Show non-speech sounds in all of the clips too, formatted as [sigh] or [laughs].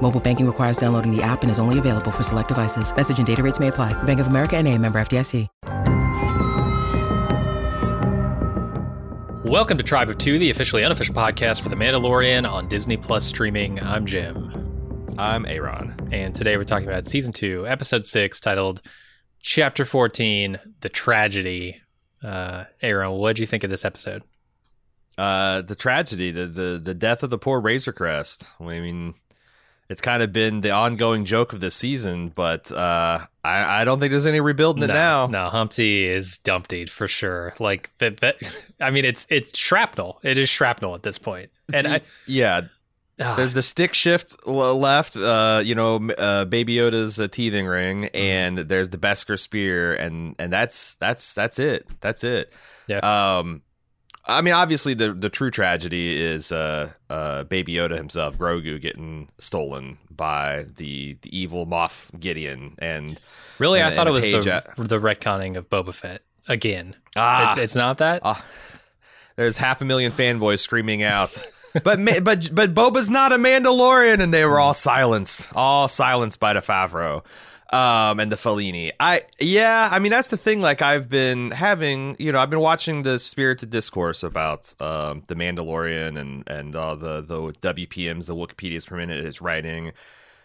Mobile banking requires downloading the app and is only available for select devices. Message and data rates may apply. Bank of America and a member FDIC. Welcome to Tribe of Two, the officially unofficial podcast for The Mandalorian on Disney Plus streaming. I'm Jim. I'm Aaron. And today we're talking about season two, episode six, titled Chapter 14 The Tragedy. Uh, Aaron, what'd you think of this episode? Uh, the tragedy, the, the the death of the poor Razor Crest. I mean, it's kind of been the ongoing joke of this season, but uh, I, I don't think there's any rebuilding it no, now. No, Humpty is dumptied for sure. Like that. That [laughs] I mean, it's it's shrapnel. It is shrapnel at this point. And I, yeah, ah, there's the stick shift left. Uh, you know, uh, Baby Yoda's a teething ring, Mm-hmm. and there's the Beskar spear, and and that's that's that's it. That's it. Yeah. Um, I mean, obviously, the the true tragedy is uh, uh, Baby Yoda himself, Grogu, getting stolen by the the evil Moff Gideon, and really, I thought it was the at- the retconning of Boba Fett again. ah, it's, it's not that. ah, there's half a million fanboys screaming out. [laughs] But but but Boba's not a Mandalorian, and they were all silenced, all silenced by the Favreau, um, and the Filoni. I yeah, I mean that's the thing. Like I've been having, you know, I've been watching the spirited discourse about um, the Mandalorian and and all the the WPMs, the Wikipedia's per minute is writing.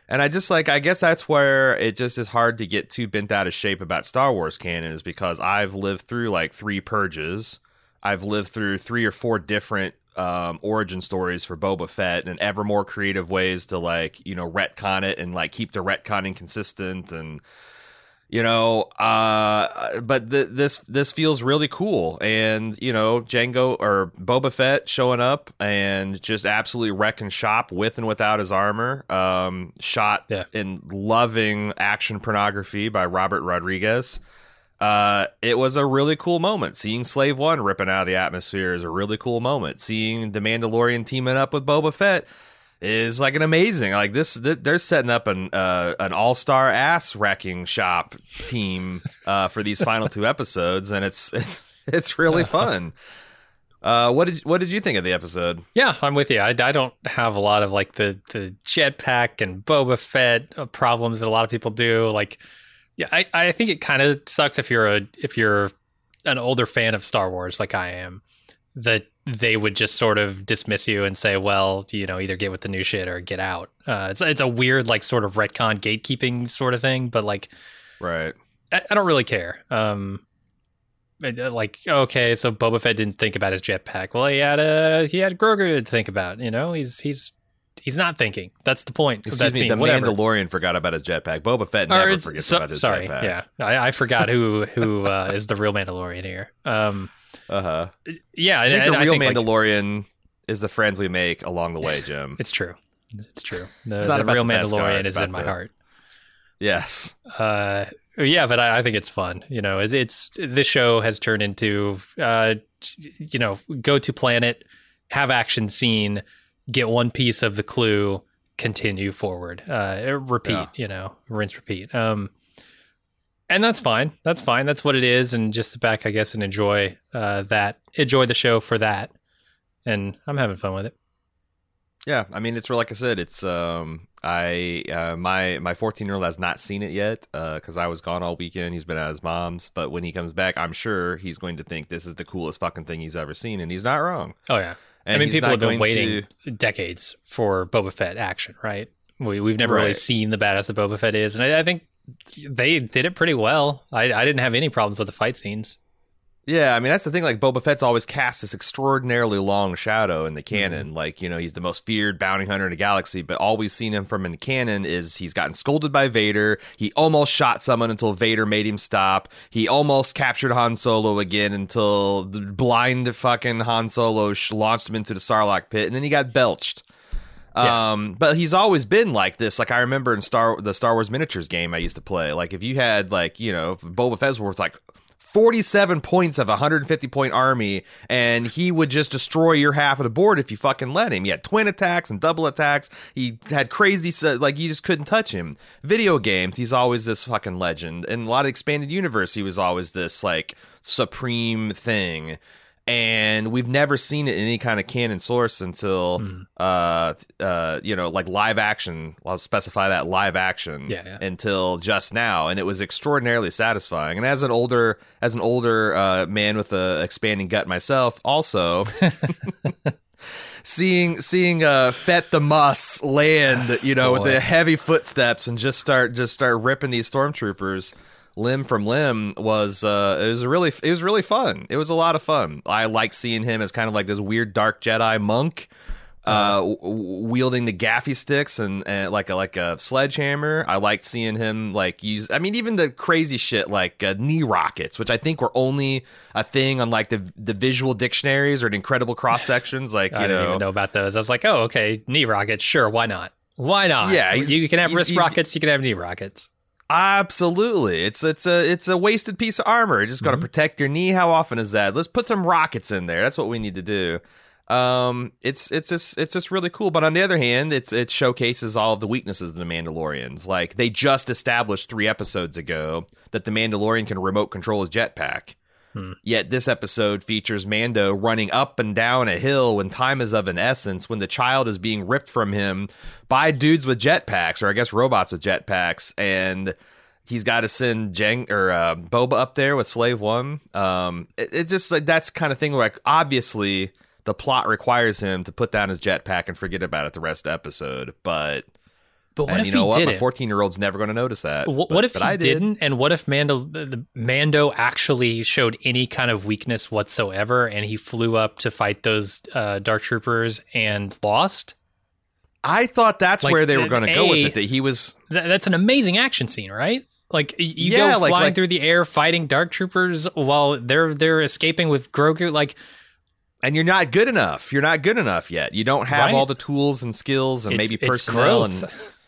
And I just like I guess that's where it just is hard to get too bent out of shape about Star Wars canon is because I've lived through like three purges. I've lived through three or four different um, origin stories for Boba Fett and ever more creative ways to like, you know, retcon it and like keep the retconning consistent and you know, uh, but th- this this feels really cool, and you know, Jango or Boba Fett showing up and just absolutely wrecking shop with and without his armor. Um, shot Yeah. in loving action pornography by Robert Rodriguez. Uh, it was a really cool moment. Seeing Slave One ripping out of the atmosphere is a really cool moment. Seeing the Mandalorian teaming up with Boba Fett is like an amazing like this th- they're setting up an uh, an all-star ass wrecking shop team uh, for these final two episodes and it's it's it's really [laughs] fun uh, what did what did you think of the episode Yeah, I'm with you. I, I don't have a lot of like the the jetpack and Boba Fett uh, problems that a lot of people do. Like, yeah, I, I think it kind of sucks if you're a if you're an older fan of Star Wars like I am, that they would just sort of dismiss you and say, well, you know, either get with the new shit or get out. Uh, it's it's a weird like sort of retcon gatekeeping sort of thing, but like right I, I don't really care. Um, like okay, so Boba Fett didn't think about his jetpack. Well, he had a he had Grogu to think about. You know, he's he's he's not thinking. That's the point. of excuse that me scene. the Whatever. Mandalorian forgot about his jetpack Boba Fett never it's- forgets so- about his sorry, jetpack yeah, I, I forgot who who [laughs] uh, is the real Mandalorian here. Um, uh-huh yeah, I think and the real like, Mandalorian is the friends we make along the way Jim [laughs] it's true. It's true. The, It's not the about real the Mandalorian it's is about in my the- heart. yes uh yeah but I, I think it's fun you know it, it's this show has turned into uh you know go to planet have action scene get one piece of the clue continue forward uh repeat Yeah. you know rinse repeat. Um and that's fine. That's fine. That's what it is. And just sit back i guess and enjoy uh that enjoy the show for that. And i'm having fun with it. Yeah, I mean, it's like I said, it's um, I uh, my my 14 year old has not seen it yet because I was gone all weekend. He's been at his mom's, but when he comes back, I'm sure he's going to think this is the coolest fucking thing he's ever seen, and he's not wrong. oh yeah And I mean, people have been waiting to- decades for Boba Fett action, right? We, we've never really seen the badass that Boba Fett is, and I, I think they did it pretty well. I, I didn't have any problems with the fight scenes. Yeah, I mean that's the thing. Like Boba Fett's always cast this extraordinarily long shadow in the canon. Mm-hmm. Like you know he's the most feared bounty hunter in the galaxy, but all we've seen him from in the canon is he's gotten scolded by Vader. He almost shot someone until Vader made him stop. He almost captured Han Solo again until the blind fucking Han Solo sh- launched him into the Sarlacc pit, and then he got belched. Yeah. Um, but he's always been like this. Like I remember in Star the Star Wars miniatures game I used to play. Like if you had like you know if Boba Fett's was like 47 points of a 150 point army, and he would just destroy your half of the board if you fucking let him. He had twin attacks and double attacks. He had crazy, like, you just couldn't touch him. Video games, he's always this fucking legend. And a lot of expanded universe, he was always this, like, supreme thing and we've never seen it in any kind of canon source until mm. uh uh you know like live action i'll specify that live action yeah, yeah, until just now and it was extraordinarily satisfying and as an older as an older uh man with a expanding gut myself also [laughs] seeing seeing uh Fett the Muss land you know Boy. with the heavy footsteps and just start just start ripping these stormtroopers limb from limb was uh it was really it was really fun. It was a lot of fun. I like seeing him as kind of like this weird dark Jedi monk uh, w- wielding the gaffi sticks and, and like a like a sledgehammer. I liked seeing him like use. I mean, even the crazy shit like uh, knee rockets, which I think were only a thing on like the the visual dictionaries or incredible cross [laughs] sections. Like you I know, know about those. I was like, oh, okay, knee rockets, sure, why not? Why not? Yeah, you can have wrist rockets, you can have knee rockets. Absolutely, it's it's a it's a wasted piece of armor. You just got to mm-hmm. protect your knee. How often is that? Let's put some rockets in there. That's what we need to do. Um, it's it's just it's just really cool. But on the other hand, it's it showcases all of the weaknesses of the Mandalorians. Like they just established three episodes ago that the Mandalorian can remote control his jetpack. Hmm. Yet this episode features Mando running up and down a hill when time is of an essence, when the child is being ripped from him by dudes with jetpacks, or I guess robots with jetpacks, and he's got to send Jeng or uh, Boba up there with Slave One. Um, it, it just like that's kind of thing where like, obviously the plot requires him to put down his jetpack and forget about it the rest of the episode, but but what and if you know he what? didn't? My fourteen-year-old's never going to notice that. What, but, what if he I did. didn't? And what if Mando, the Mando actually showed any kind of weakness whatsoever, and he flew up to fight those uh, Dark Troopers and lost? I thought that's like, where they were going to go with it. That he was. Th- that's an amazing action scene, right? Like you yeah, go flying like, like, through the air, fighting Dark Troopers while they're they're escaping with Grogu. Like and you're not good enough. You're not good enough yet. You don't have right. all the tools and skills and it's, maybe personnel and [laughs]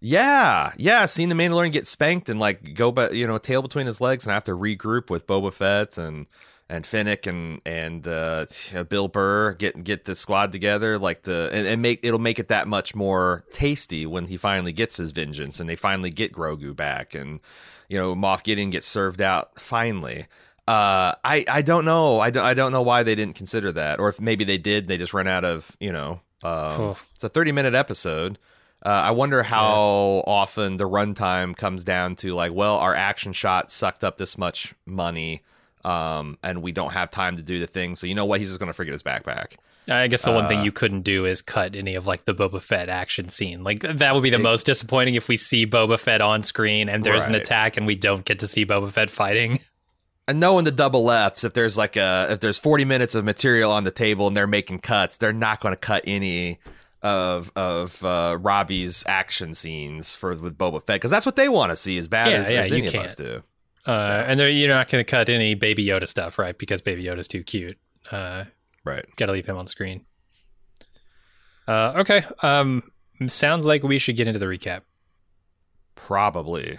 yeah, yeah. Seeing the Mandalorian get spanked and like go, but you know, tail between his legs and have to regroup with Boba Fett and and Fennec and and uh, Bill Burr get get the squad together, like the and, and, make it'll make it that much more tasty when he finally gets his vengeance and they finally get Grogu back and you know Moff Gideon gets served out finally. Uh, I I don't know. I don't I don't know why they didn't consider that, or if maybe they did, they just ran out of you know. Um, it's a thirty minute episode. Uh, I wonder how yeah. often the runtime comes down to like, well, our action shot sucked up this much money, um, and we don't have time to do the thing. So you know what? He's just going to forget his backpack. I guess the one thing uh, you couldn't do is cut any of like the Boba Fett action scene. Like that would be the it, most disappointing if we see Boba Fett on screen and there's right. an attack and we don't get to see Boba Fett fighting. [laughs] And knowing the double lefts, if there's like a if there's 40 minutes of material on the table and they're making cuts, they're not going to cut any of of uh, Robbie's action scenes for with Boba Fett because that's what they want to see as bad yeah, as, yeah, as any of us do. Uh, and you're not going to cut any Baby Yoda stuff, right? Because Baby Yoda's too cute. Uh, right. Got to leave him on screen. Uh, okay. Um, sounds like we should get into the recap. Probably.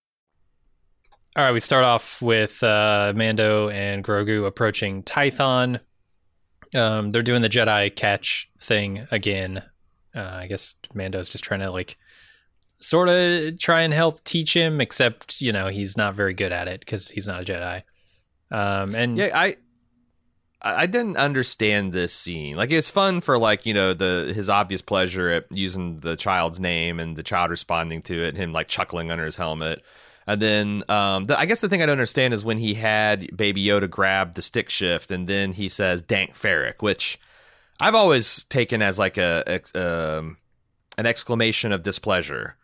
All right, we start off with uh, Mando and Grogu approaching Tython. Um, they're doing the Jedi catch thing again. Uh, I guess Mando's just trying to like sort of try and help teach him, except you know he's not very good at it because he's not a Jedi. Um, and Yeah, I I didn't understand this scene. Like it's fun for like, you know, the his obvious pleasure at using the child's name and the child responding to it, him like chuckling under his helmet. And then um the, I guess the thing I don't understand is when he had Baby Yoda grab the stick shift and then he says Dank Farrik, which I've always taken as like a, ex- um, an exclamation of displeasure.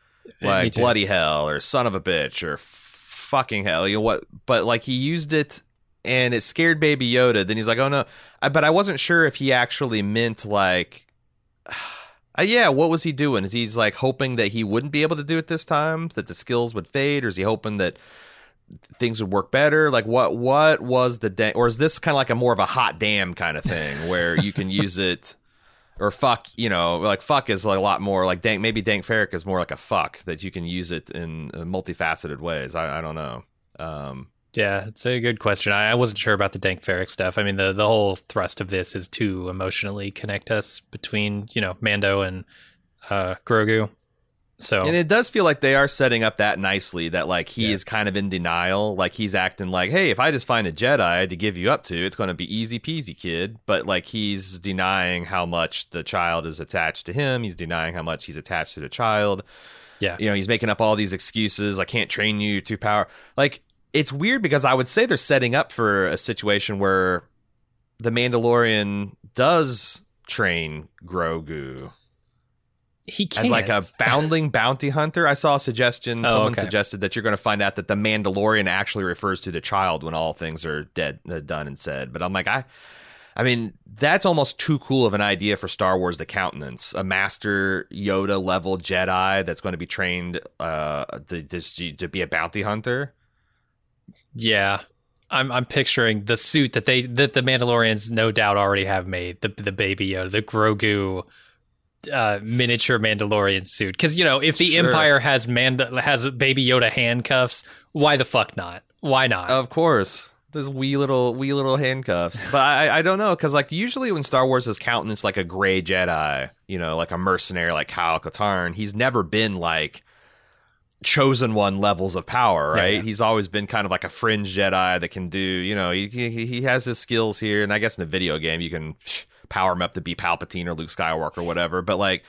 Like bloody hell or son of a bitch or fucking hell. You know what? But like he used it and it scared Baby Yoda. Then he's like, "Oh no!" I, but I wasn't sure if he actually meant like, [sighs] uh, yeah. What was he doing? Is he's like hoping that he wouldn't be able to do it this time, that the skills would fade, or is he hoping that things would work better? Like, what? What was the da- or is this kind of like a more of a hot damn kind of thing where you can use [laughs] it? Or fuck, you know, like fuck is like a lot more like dank. Maybe dank farrik is more like a fuck that you can use it in uh, multifaceted ways. I, I don't know. Um, Yeah, it's a good question. I, I wasn't sure about the Dank Farrik stuff. I mean, the the whole thrust of this is to emotionally connect us between you know Mando and uh, Grogu. So And it does feel like they are setting up that nicely that like he Yeah. is kind of in denial. Like he's acting like, hey, if I just find a Jedi to give you up to, it's going to be easy peasy, kid. But like he's denying how much the child is attached to him. He's denying how much he's attached to the child. yeah, You know, he's making up all these excuses. I can't train you to power. Like it's weird because I would say they're setting up for a situation where the Mandalorian does train Grogu he can't. as like a foundling [laughs] bounty hunter. I saw a suggestion. Oh, Someone okay. suggested that you're going to find out that the Mandalorian actually refers to the child when all things are dead, uh, done and said. But I'm like, I, I mean, that's almost too cool of an idea for Star Wars to countenance a Master Yoda level Jedi that's going to be trained uh, to to, to be a bounty hunter. Yeah. I'm I'm picturing the suit that they that the Mandalorians no doubt already have made the the baby Yoda the Grogu uh, miniature Mandalorian suit because you know if the Sure. Empire has Mand has baby Yoda handcuffs why the fuck not why not Of course. Those wee little wee little handcuffs, but I I don't know because like usually when Star Wars has countenance like a gray Jedi, you know, like a mercenary like Kyle Katarn, he's never been like chosen one levels of power, right? yeah. He's always been kind of like a fringe Jedi that can do, you know, he he, has his skills here, and I guess in a video game you can [sniffs] power him up to be Palpatine or Luke Skywalker or whatever, but like.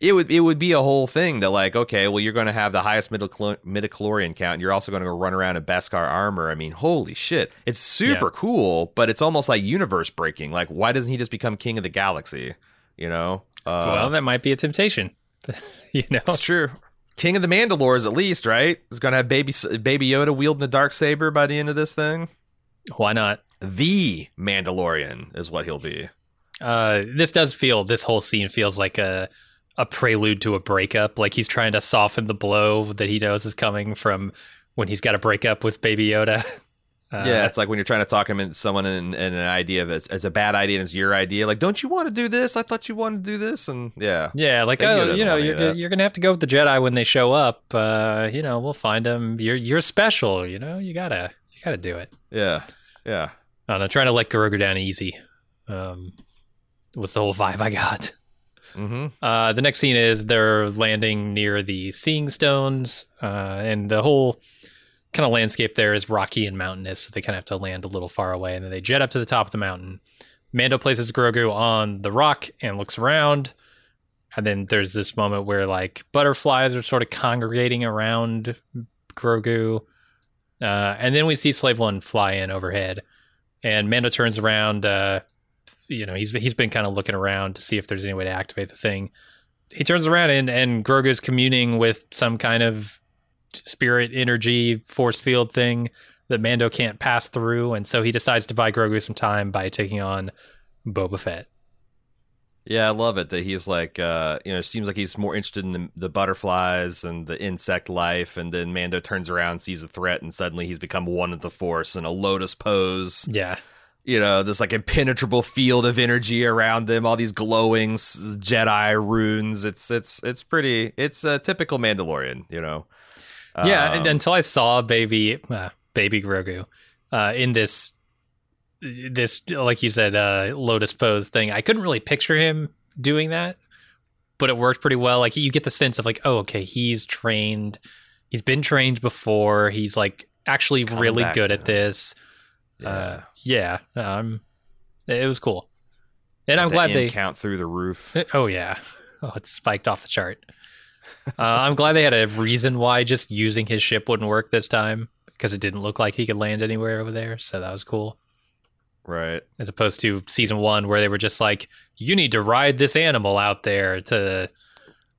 It would it would be a whole thing to like okay well you're going to have the highest midichlor- midichlorian count and you're also going to go run around in Beskar armor I mean holy shit it's super Yeah. cool but it's almost like universe breaking like why doesn't he just become king of the galaxy you know uh, well that might be a temptation [laughs] you know it's true king of the Mandalores at least right? Is going to have baby baby Yoda wielding the dark saber by the end of this thing? Why not? The Mandalorian is what he'll be. Uh this does feel this whole scene feels like a a prelude to a breakup. Like he's trying to soften the blow that he knows is coming from when he's got to break up with baby Yoda [laughs] Uh, yeah, it's like when you're trying to talk him into someone in, in an idea of it's, it's a bad idea and it's your idea. Like, don't you want to do this? I thought you wanted to do this, and yeah, Yeah, like oh, you know, you're you're gonna have to go with the Jedi when they show up. Uh, you know, we'll find them. You're you're special. You know, you gotta you gotta do it. yeah, yeah. I don't know, trying to let Grogu down easy. Um, was the whole vibe I got. Mm-hmm. Uh, the next scene is they're landing near the Seeing Stones, uh, and the whole kind of landscape there is rocky and mountainous. So they kind of have to land a little far away, and then they jet up to the top of the mountain. Mando places Grogu on the rock and looks around, and then there's this moment where like butterflies are sort of congregating around Grogu, uh, and then we see Slave One fly in overhead, and Mando turns around. Uh, you know, he's he's been kind of looking around to see if there's any way to activate the thing. He turns around and and Grogu's communing with some kind of spirit energy force field thing that Mando can't pass through, and so he decides to buy Grogu some time by taking on Boba Fett. Yeah, I love it that he's like, uh, you know, it seems like he's more interested in the, the butterflies and the insect life, and then Mando turns around, sees a threat, and suddenly he's become one of the Force in a lotus pose. Yeah, You know, this like impenetrable field of energy around him, all these glowing Jedi runes. It's it's it's pretty. It's a typical Mandalorian. You know. Yeah. Um, and until I saw baby uh, baby Grogu uh, in this this like you said uh, lotus pose thing, I couldn't really picture him doing that. but it worked pretty well. Like you get the sense of like, oh, okay, he's trained. He's been trained before. He's like actually really good at this. Yeah. Uh, yeah, um, it was cool, and I'm glad they. count through the roof. Oh yeah, [laughs] oh it spiked off the chart. Uh, I'm glad they had a reason why just using his ship wouldn't work this time because it didn't look like he could land anywhere over there. So that was cool, Right. as opposed to season one where they were just like, "You need to ride this animal out there to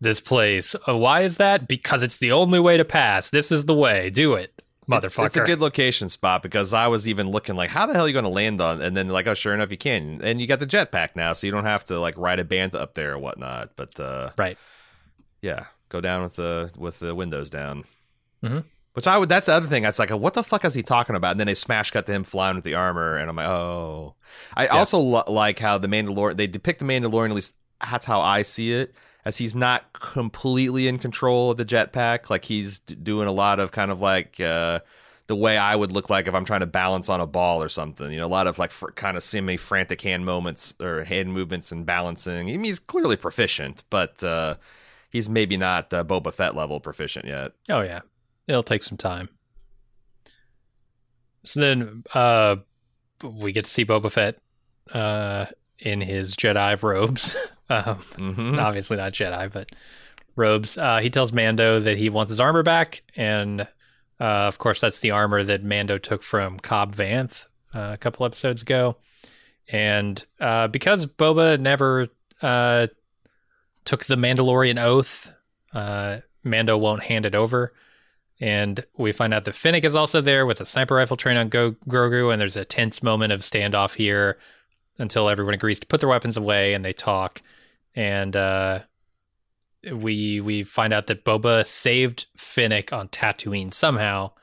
this place." Oh, why is that? Because it's the only way to pass. This is the way. Do it, motherfucker. It's, it's a good location spot because I was even looking like, how the hell are you going to land on? And then like, oh, sure enough, you can. And you got the jetpack now, so you don't have to like ride a band up there or whatnot. But uh, right. yeah, go down with the with the windows down. Mhm. Which I would. That's the other thing. It's like, what the fuck is he talking about? And then they smash cut to him flying with the armor, and I'm like, oh. I also lo- like how the Mandalorian. They depict the Mandalorian. At least that's how I see it. As he's not completely in control of the jetpack. Like he's d- doing a lot of kind of like. uh the way I would look like if I'm trying to balance on a ball or something. You know, a lot of like fr- kind of semi frantic hand moments or hand movements and balancing. I mean, he's clearly proficient, but uh, he's maybe not uh, Boba Fett level proficient yet. Oh yeah, it'll take some time. So then, uh, we get to see Boba Fett, uh, in his Jedi [laughs] robes. um, hmm [laughs] obviously not Jedi, but robes. Uh, he tells Mando that he wants his armor back, and uh, of course, that's the armor that Mando took from Cobb Vanth uh, a couple episodes ago. And uh, because Boba never uh, took the Mandalorian oath, uh, Mando won't hand it over. And we find out that Fennec is also there with a sniper rifle trained on Go- Grogu, and there's a tense moment of standoff here until everyone agrees to put their weapons away and they talk. And uh, we we find out that Boba saved Fennec on Tatooine somehow,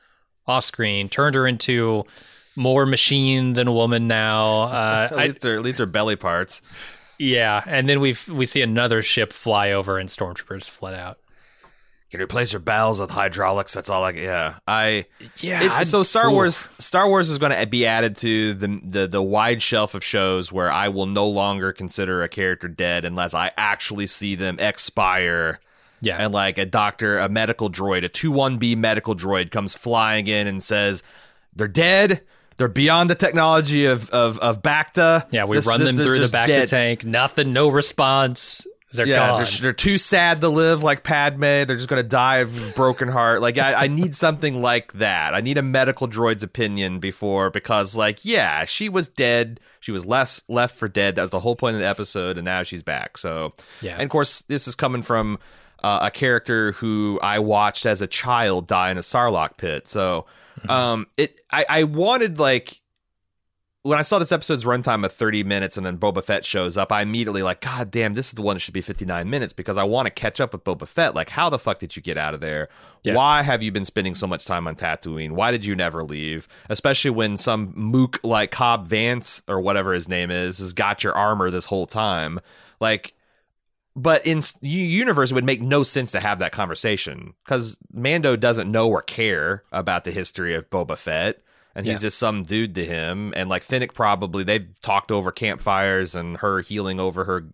off screen, turned her into more machine than woman now. Uh, [laughs] At I, least, their, at least their belly parts. Yeah, and then we we see another ship fly over and stormtroopers flood out. Can replace your bowels with hydraulics. That's all I. Yeah, I. Yeah, It- so Star Ooh. Wars, Star Wars is going to be added to the, the the wide shelf of shows where I will no longer consider a character dead unless I actually see them expire. Yeah, And like a doctor, a medical droid, a two one B medical droid comes flying in and says, "They're dead. They're beyond the technology of of of Bacta. yeah, we This- run this- them through the back dead. tank. Nothing, no response. They're yeah, gone. they're, they're too sad to live like Padme. They're just going to die of broken heart. Like I, I need [laughs] something like that. I need a medical droid's opinion before because, like, yeah, she was dead. She was less left for dead. That was the whole point of the episode, and now she's back. So, Yeah. And of course, this is coming from uh, a character who I watched as a child die in a Sarlacc pit. So, Mm-hmm. [laughs] um, it I, I wanted like when I saw this episode's runtime of 30 minutes and then Boba Fett shows up, I immediately like, God damn, this is the one that should be 59 minutes because I want to catch up with Boba Fett. Like, how the fuck did you get out of there? Yeah. Why have you been spending so much time on Tatooine? Why did you never leave? Especially when some mook like Cobb Vanth or whatever his name is has got your armor this whole time. Like, but in universe, it would make no sense to have that conversation because Mando doesn't know or care about the history of Boba Fett, and he's Yeah. just some dude to him. And like Fennec, probably they've talked over campfires and her healing over her,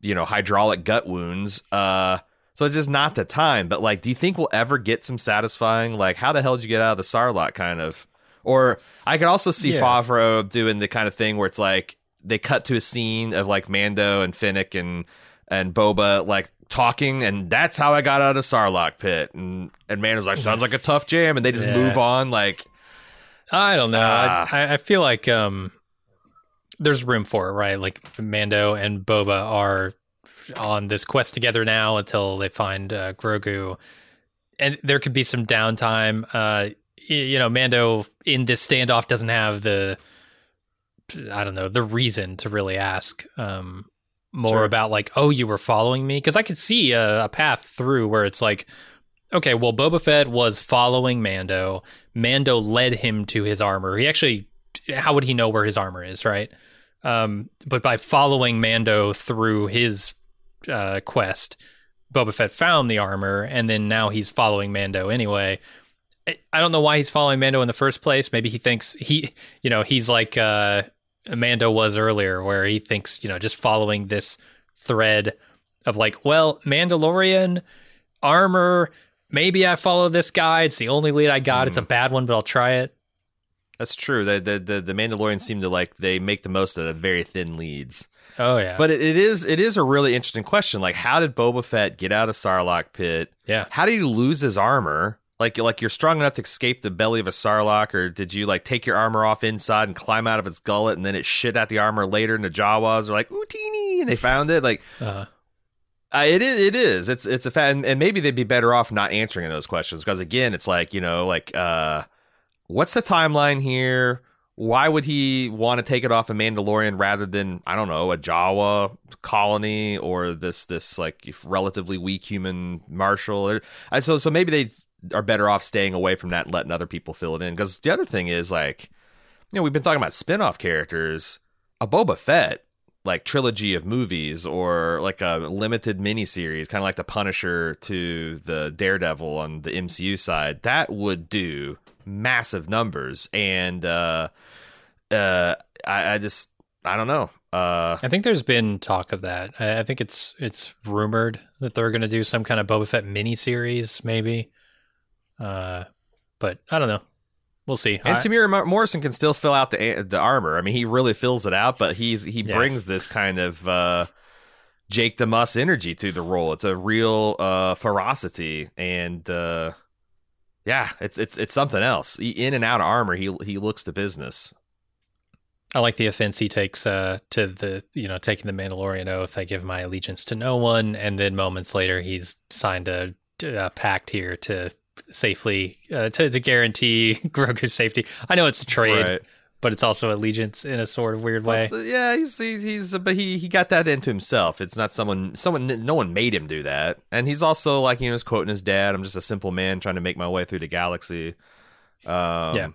you know, hydraulic gut wounds. Uh, so it's just not the time. But like, do you think we'll ever get some satisfying like how the hell did you get out of the Sarlacc kind of? Or I could also see Yeah. Favreau doing the kind of thing where it's like they cut to a scene of like Mando and Fennec and and Boba like talking, and that's how I got out of Sarlacc pit. And and Mando's like, sounds like a tough jam, and they just Yeah. move on. Like, I don't know. Ah. I, I- feel like um, there's room for it, right? Like Mando and Boba are on this quest together now until they find uh, Grogu, and there could be some downtime. Uh, you know, Mando in this standoff doesn't have the, I don't know, the reason to really ask um, more Sure. about like, oh, you were following me, because I could see a, a path through where it's like. Okay, well, Boba Fett was following Mando. Mando led him to his armor. He actually, how would he know where his armor is, right? Um, but by following Mando through his uh, quest, Boba Fett found the armor, and then now he's following Mando anyway. I- I don't know why he's following Mando in the first place. Maybe he thinks he, you know, he's like uh, Mando was earlier, where he thinks, you know, just following this thread of like, well, Mandalorian armor. Maybe I follow this guy. It's the only lead I got. It's a mm-hmm. bad one, but I'll try it. That's true. The, the the the Mandalorians seem to like they make the most of the very thin leads. Oh yeah, But it, it is it is a really interesting question. Like, how did Boba Fett get out of Sarlacc pit? yeah. How did he lose his armor? Like, like you're strong enough to escape the belly of a Sarlacc, or did you like take your armor off inside and climb out of its gullet, and then it shit out the armor later, and the Jawas are like, "Ooh, teeny," and they found it. Like, Uh, uh, it is. It is. It's it's a fact, and, and maybe they'd be better off not answering those questions because again, it's like you know, like uh, what's the timeline here? Why would he want to take it off a Mandalorian rather than I don't know a Jawa colony or this this like relatively weak human marshal? Or, so so maybe they are better off staying away from that and letting other people fill it in. Because the other thing is like, you know, we've been talking about spin-off characters. A Boba Fett like trilogy of movies or like a limited miniseries, kind of like the Punisher to the Daredevil on the MCU side, that would do massive numbers. And uh, uh, I, I just I don't know. Uh, I think there's been talk of that. I, I think it's it's rumored that they're going to do some kind of Boba Fett miniseries, maybe. Uh, but I don't know. We'll see. and I- Temuera Mor- Morrison can still fill out the the armor. I mean, he really fills it out, but he's he Yeah. brings this kind of uh, Jake the Muss energy to the role. It's a real uh, ferocity, and uh, yeah, it's it's it's something else. He, in and out of armor, he he looks the business. I like the offense he takes uh, to the you know taking the Mandalorian oath. I give my allegiance to no one, and then moments later he's signed a, a pact here to safely uh, to to guarantee [laughs] Grogu's safety. I know it's a trade, Right. but it's also allegiance in a sort of weird way. Plus, uh, yeah, he's he's, he's but he he got that into himself. It's not someone someone no one made him do that. And he's also like you know, he's quoting his dad. I'm just a simple man trying to make my way through the galaxy. Um, Yeah.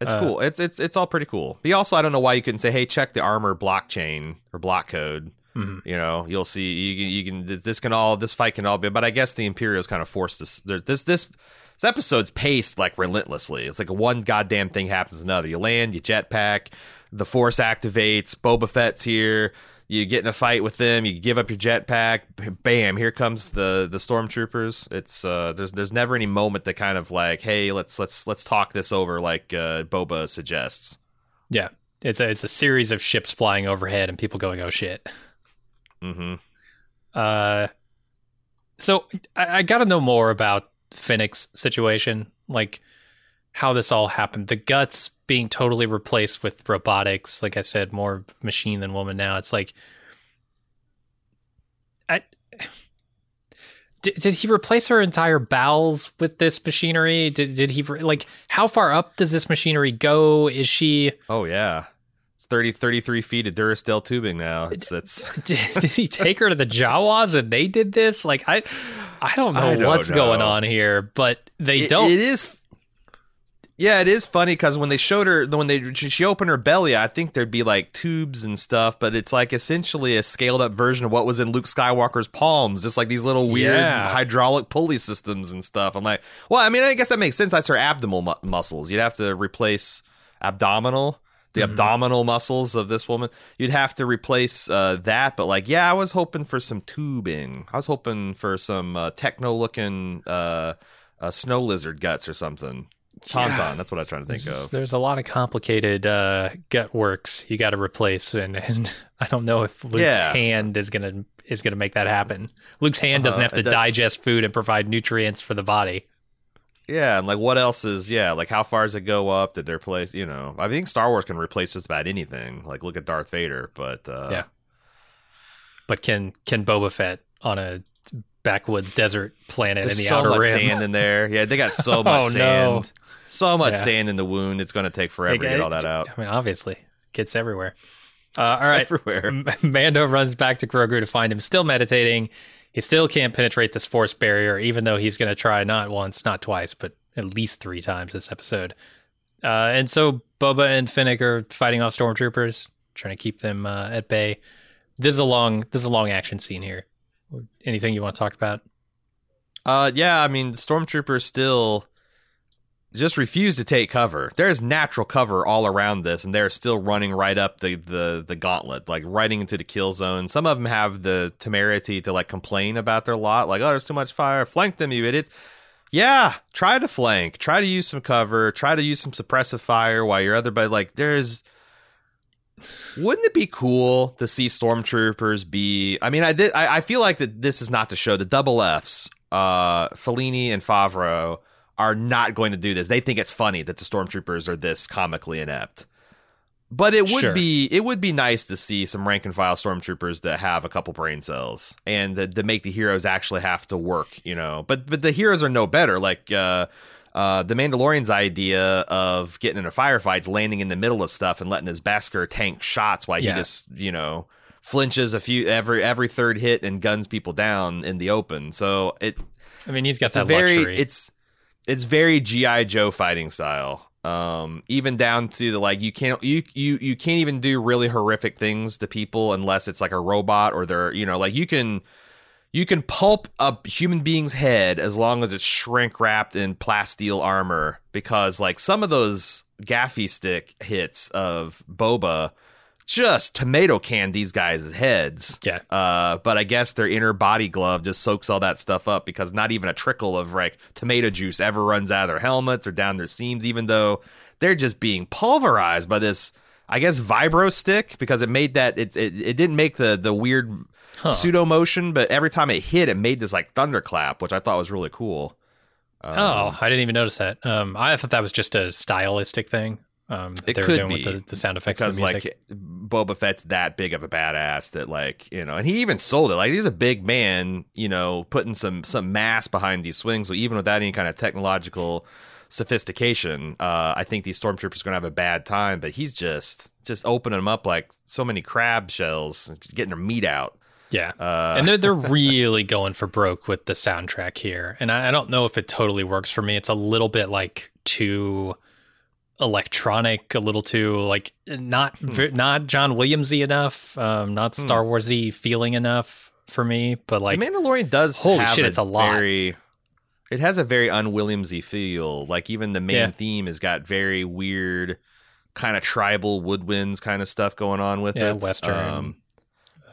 It's Uh, cool. It's it's it's all pretty cool. He also I don't know why you couldn't say, hey, check the armor blockchain or block code. Mhm. You know, you'll see you can you can this can all this fight can all be. But I guess the Imperials kind of forced this this this. This episode's paced like relentlessly. It's like one goddamn thing happens to another. You land, you jetpack, the force activates, Boba Fett's here, you get in a fight with them, you give up your jetpack, bam, here comes the the stormtroopers. It's uh there's there's never any moment that kind of like, hey, let's let's let's talk this over like uh Boba suggests. Yeah, it's a it's a series of ships flying overhead and people going, "Oh shit." Mm-hmm. Uh, so I, I got to know more about Fennec's situation, like how this all happened. The guts being totally replaced with robotics. Like I said, more machine than woman now. It's like, I. [sighs] Did, did he replace her entire bowels with this machinery? Did did he like how far up does this machinery go? Is she Oh yeah. It's 30, 33 feet of Duracell tubing now. It's it's [laughs] did, did he take her to the Jawas and they did this? Like I I don't know I don't what's going on here, but they It- don't It is. Yeah, it is funny because when they showed her, when they she she opened her belly, I think there'd be like tubes and stuff, but it's like essentially a scaled up version of what was in Luke Skywalker's palms, just like these little weird Yeah. hydraulic pulley systems and stuff. I'm like, well, I mean, I guess that makes sense. That's her abdominal mu- muscles. You'd have to replace abdominal. The abdominal muscles of this woman, you'd have to replace uh, that. But like, yeah, I was hoping for some tubing. I was hoping for some uh, techno-looking uh, uh, snow lizard guts or something. Tauntaun, Yeah. that's what I'm trying to think There's, of. there's a lot of complicated uh, gut works you got to replace, and, and [laughs] I don't know if Luke's Yeah. hand is gonna is gonna make that happen. Luke's hand doesn't Uh-huh. have to That- digest food and provide nutrients for the body. Yeah, and like what else is yeah, like how far does it go up? Did their place you know? I think Star Wars can replace just about anything. Like look at Darth Vader, but uh Yeah. But can can Boba Fett on a backwoods desert planet There's in the so outer much rim? sand in there. Yeah, they got so [laughs] much Oh, no. sand. So much Yeah. sand in the wound. It's going to take forever to get all that out. I mean, obviously, gets everywhere. Uh, all right, everywhere. Mando runs back to Grogu to find him still meditating. He still can't penetrate this force barrier, even though he's going to try not once, not twice, but at least three times this episode. Uh, and so Boba and Fennec are fighting off stormtroopers, trying to keep them uh, at bay. This is a long, this is a long action scene here. Anything you want to talk about? Uh, yeah, I mean, the stormtroopers still. Just refuse to take cover. There's natural cover all around this, and they're still running right up the the the gauntlet, like riding into the kill zone. Some of them have the temerity to like complain about their lot, like, "Oh, there's too much fire. Flank them, you idiots." Yeah, try to flank. Try to use some cover. Try to use some suppressive fire while your other, but like, there's. Wouldn't it be cool to see stormtroopers be? I mean, I did. I, I feel like that this is not to show the double Fs. Uh, Filoni and Favreau are not going to do this. They think it's funny that the stormtroopers are this comically inept. But it would Sure. be it would be nice to see some rank and file stormtroopers that have a couple brain cells and to, to make the heroes actually have to work, you know. But but the heroes are no better. Like uh, uh, the Mandalorian's idea of getting in a firefight, landing in the middle of stuff and letting his Beskar tank shots while Yeah. he just you know flinches a few every every third hit and guns people down in the open. So it I mean, he's got that very luxury. it's it's very GI Joe fighting style. Um, even down to the like you can't you you you can't even do really horrific things to people unless it's like a robot or they're you know like you can you can pulp a human being's head as long as it's shrink wrapped in plasteel armor because like some of those gaffi stick hits of Boba just tomato can these guys' heads. Yeah. Uh, but I guess their inner body glove just soaks all that stuff up because not even a trickle of like tomato juice ever runs out of their helmets or down their seams, even though they're just being pulverized by this. I guess vibro stick because it made that it it, it didn't make the the weird pseudo motion, but every time it hit, it made this like thunderclap, which I thought was really cool. Um, oh, I didn't even notice that. Um, I thought that was just a stylistic thing. Um, that It they were could doing be, with the, the sound effects because and the music. like Boba Fett's that big of a badass that like you know, and he even sold it. Like he's a big man, you know, putting some some mass behind these swings. So even without any kind of technological sophistication, uh, I think these stormtroopers are gonna have a bad time. But he's just just opening them up like so many crab shells, getting their meat out. Yeah. Uh, and they're they're [laughs] really going for broke with the soundtrack here, and I, I don't know if it totally works for me. It's a little bit like too electronic, a little too like not Hmm. not John Williamsy enough, um, not Star Warsy feeling enough for me. But like, the Mandalorian does holy have shit, it's a lot. Very, it has a very unWilliamsy feel. Like even the main Yeah. theme has got very weird, kind of tribal woodwinds kind of stuff going on with Yeah, it. Western, Um,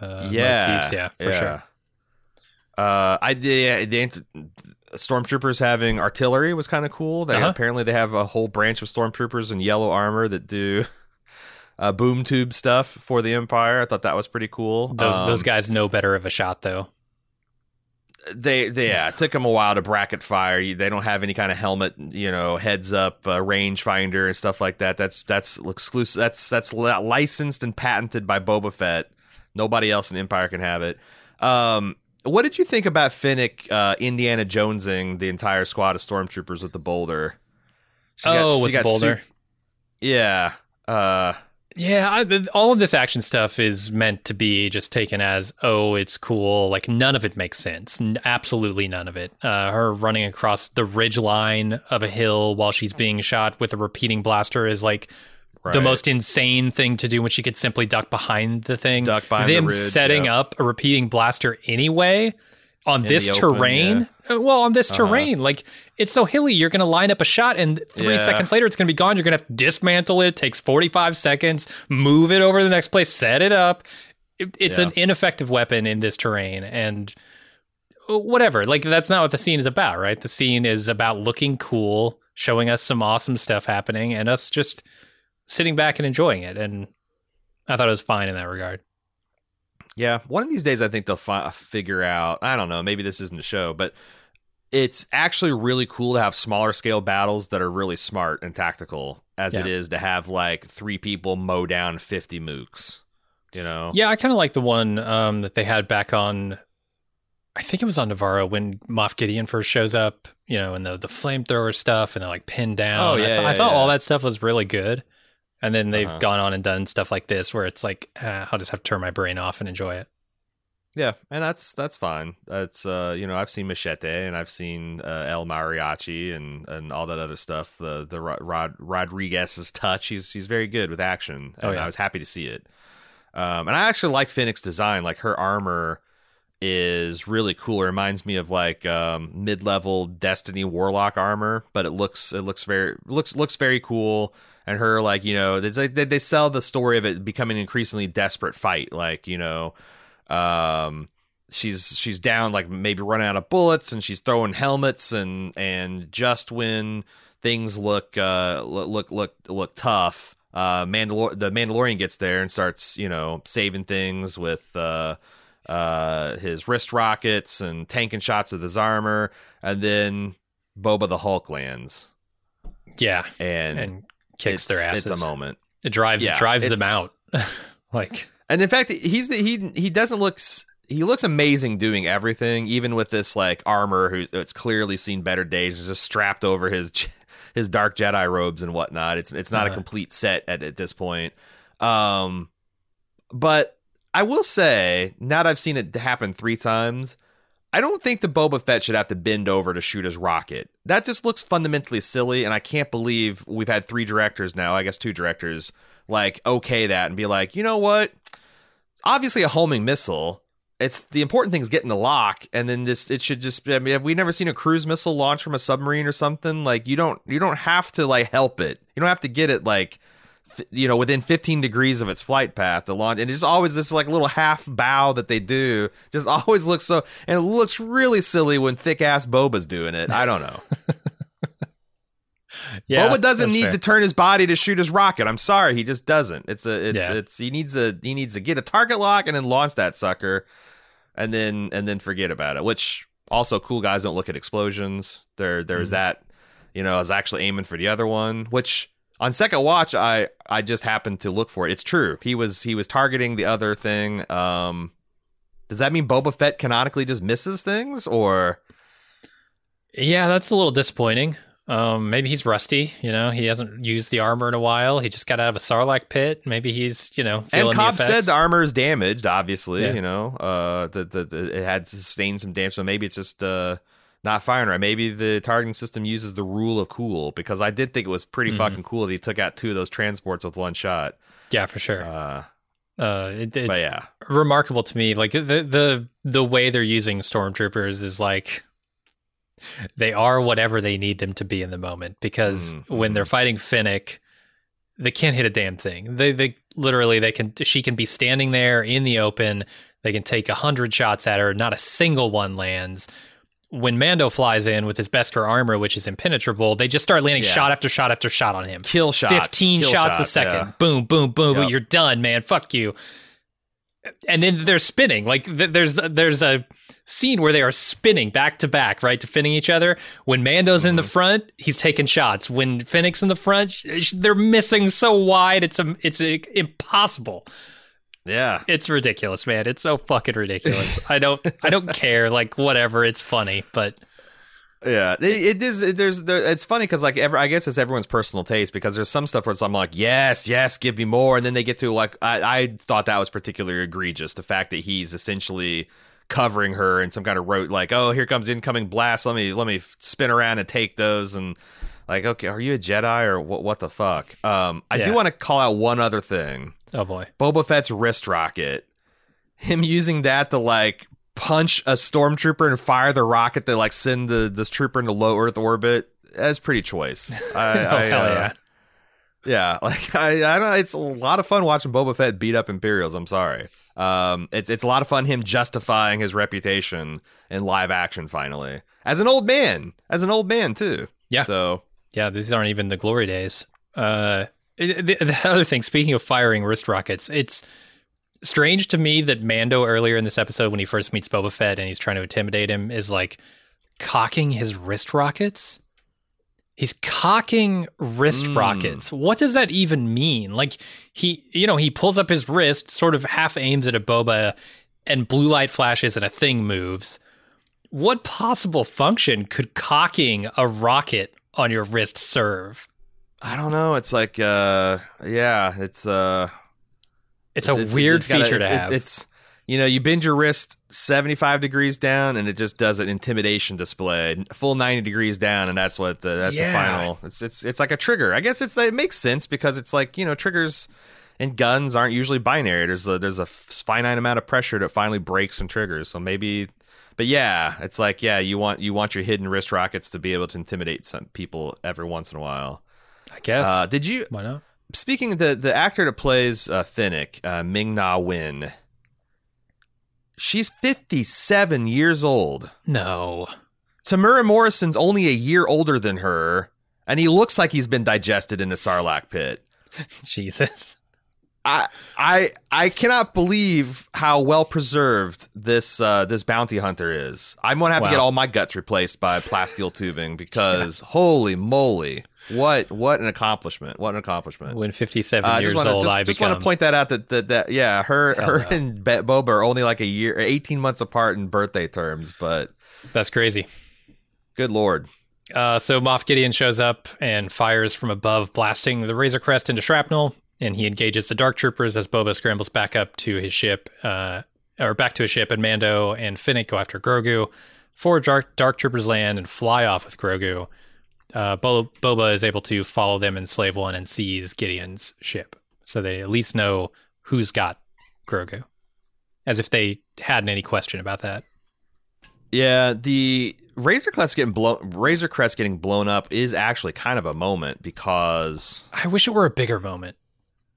uh, yeah, motifs, yeah, for sure. Uh, I did. The stormtroopers having artillery was kind of cool. They Uh-huh. apparently they have a whole branch of stormtroopers in yellow armor that do. [laughs] Uh, boom tube stuff for the Empire. I thought that was pretty cool. Those those Um, guys know better of a shot though. they, they yeah, it took them a while to bracket fire. They don't have any kind of helmet, you know, heads up uh, range finder and stuff like that. That's that's exclusive. That's that's licensed and patented by Boba Fett. Nobody else in Empire can have it. Um, what did you think about Fennec uh, Indiana Jonesing the entire squad of stormtroopers with the boulder? She oh, she with the boulder. su- yeah. Uh, Yeah, I, all of this action stuff is meant to be just taken as, oh, it's cool. Like none of it makes sense. Absolutely none of it. Uh, her running across the ridge line of a hill while she's being shot with a repeating blaster is like the most insane thing to do when she could simply duck behind the thing. Duck behind the Them ridge, setting yeah. up a repeating blaster anyway on this the open, terrain. Uh, Well, on this Uh-huh. terrain, like it's so hilly, you're going to line up a shot, and three Yeah. seconds later, it's going to be gone. You're going to have to dismantle it. Takes 45 seconds, move it over to the next place, set it up. It, it's Yeah. an ineffective weapon in this terrain, and whatever. Like that's not what the scene is about, right? The scene is about looking cool, showing us some awesome stuff happening, and us just sitting back and enjoying it. And I thought it was fine in that regard. Yeah, one of these days I think they'll fi- figure out. I don't know. Maybe this isn't a show, but it's actually really cool to have smaller scale battles that are really smart and tactical, as it Yeah. is to have like three people mow down fifty mooks. You know? Yeah, I kind of like the one um, that they had back on. I think it was on Nevarro when Moff Gideon first shows up, you know, and the the flamethrower stuff, and they're like pinned down. Oh, I, yeah, th- I yeah, thought all that stuff was really good. And then they've Uh-huh. gone on and done stuff like this, where it's like uh, I'll just have to turn my brain off and enjoy it. Yeah, and that's that's fine. That's uh, you know, I've seen Machete and I've seen uh, El Mariachi and and all that other stuff. The the Rod, Rod Rodriguez's touch. He's he's very good with action, and Oh, yeah. I was happy to see it. Um, and I actually like Fennec's design. Like her armor is really cool. It reminds me of like um, mid-level Destiny Warlock armor, but it looks it looks very looks looks very cool. And her like you know they they sell the story of it becoming an increasingly desperate fight. Like you know, um, she's she's down like maybe running out of bullets, and she's throwing helmets, and and just when things look uh look look look tough, uh, Mandalor- the Mandalorian gets there and starts you know saving things with. Uh, uh, his wrist rockets and tanking shots with his armor, and then Boba the Hulk lands. Yeah, and, and kicks their asses. It's a moment. It drives yeah, drives them out. [laughs] like, and in fact, he's the, he he doesn't look he looks amazing doing everything, even with this like armor. Who's it's clearly seen better days. Just strapped over his [laughs] his dark Jedi robes and whatnot. It's it's not uh-huh. a complete set at, at this point. Um, but I will say, now that I've seen it happen three times, I don't think the Boba Fett should have to bend over to shoot his rocket. That just looks fundamentally silly, and I can't believe we've had three directors now, I guess two directors, like okay that and be like, you know what? It's obviously a homing missile. It's the important thing is getting the lock, and then this it should just. I mean, have we never seen a cruise missile launch from a submarine or something? Like you don't you don't have to like help it. You don't have to get it like you know within 15 degrees of its flight path the launch and it's always this like little half bow that they do just [laughs] always looks so and it looks really silly when thick ass boba's doing it i don't know [laughs] yeah boba doesn't need fair. to turn his body to shoot his rocket i'm sorry he just doesn't it's a it's yeah. it's he needs a he needs to get a target lock and then launch that sucker and then and then forget about it which also cool guys don't look at explosions there there's mm-hmm. that you know i was actually aiming for the other one which on second watch i i just happened to look for it. It's true. He was he was targeting the other thing. Um does that mean boba fett canonically just misses things or? Yeah that's a little disappointing. Um maybe he's rusty you know? He hasn't used the armor in a while. He just got out of a sarlacc pit. Maybe he's you know and cobb said the armor is damaged obviously yeah. you know? Uh the, it had sustained some damage so maybe it's just uh not firing right. Maybe the targeting system uses the rule of cool because I did think it was pretty mm-hmm. fucking cool that he took out two of those transports with one shot. Yeah, for sure. Uh, uh, it, it's yeah. remarkable to me. Like the the the way they're using stormtroopers is like they are whatever they need them to be in the moment. Because mm-hmm. when they're fighting Fennec, they can't hit a damn thing. They they literally they can she can be standing there in the open. They can take a hundred shots at her, not a single one lands when Mando flies in with his Beskar armor, which is impenetrable, they just start landing yeah. shot after shot after shot on him. Kill shots. 15 Kill shots, a second. Yeah. Boom, boom, boom, yep. You're done, man. Fuck you. And then they're spinning. Like there's there's a scene where they are spinning back to back, right, defending each other. When Mando's mm-hmm. in the mm-hmm. front, he's taking shots. When Fennec's in the front, they're missing so wide, it's a, it's a, impossible. Yeah. It's ridiculous, man. It's so fucking ridiculous. I don't I don't [laughs] care like whatever, it's funny, but yeah, it, it is. It, there's, there, it's funny because like, ever, I guess it's everyone's personal taste because there's some stuff where it's, I'm like, yes, yes, give me more, and then they get to like, I, I thought that was particularly egregious. The fact that he's essentially covering her in some kind of road, like, oh, here comes incoming blast. Let me, let me spin around and take those, and like, okay, are you a Jedi or what? What the fuck? Um, I yeah. do want to call out one other thing. Oh boy, Boba Fett's wrist rocket. Him using that to like punch a stormtrooper and fire the rocket to like send the this trooper into low Earth orbit. That's pretty choice. [laughs] I, oh, I, hell uh, yeah. Yeah, [laughs] like I, I don't. It's a lot of fun watching Boba Fett beat up Imperials. I'm sorry. Um, it's it's a lot of fun him justifying his reputation in live action. Finally, as an old man, as an old man too. Yeah. So yeah, these aren't even the glory days. Uh, the, the other thing, speaking of firing wrist rockets, it's strange to me that Mando earlier in this episode, when he first meets Boba Fett and he's trying to intimidate him, is like cocking his wrist rockets. He's cocking wrist mm. rockets. What does that even mean? Like he, you know, he pulls up his wrist, sort of half aims at a Boba, and blue light flashes and a thing moves. What possible function could cocking a rocket on your wrist serve? I don't know. It's like, uh, yeah, it's uh, it's, it's a it's, weird it's feature to have. it's you know, you bend your wrist seventy five degrees down, and it just does an intimidation display, full ninety degrees down, and that's what the, that's yeah. the final. It's it's it's like a trigger. I guess it's it makes sense because it's like you know triggers and guns aren't usually binary. There's a there's a finite amount of pressure that finally breaks and triggers. So maybe, but yeah, it's like yeah, you want you want your hidden wrist rockets to be able to intimidate some people every once in a while. I guess. Uh, did you? Why not? Speaking of the the actor that plays uh, Fennec, uh, Ming-Na Wen. she's 57 years old. No. Temuera Morrison's only a year older than her, and he looks like he's been digested in a sarlacc pit. [laughs] Jesus. I I I cannot believe how well preserved this uh, this bounty hunter is. I'm gonna have to get all my guts replaced by plasteel tubing [laughs] because holy moly, what what an accomplishment! What an accomplishment! When 57 Uh, years wanna, old, just, I just become. want to point that out that that, that yeah, her Hell her no. and Boba are only like a year, 18 months apart in birthday terms, but That's crazy. good lord. Uh, so Moff Gideon shows up and fires from above, blasting the Razor Crest into shrapnel, and he engages the Dark Troopers as Boba scrambles back up to his ship, uh, or back to his ship, and Mando and Fennec go after Grogu. Four Dark, Dark Troopers land and fly off with Grogu. Uh, Bo- Boba is able to follow them in Slave One and seize Gideon's ship, so they at least know who's got Grogu, as if they hadn't any question about that. Yeah, the Razor Crest getting blown Razor Crest getting blown up is actually kind of a moment because I wish it were a bigger moment.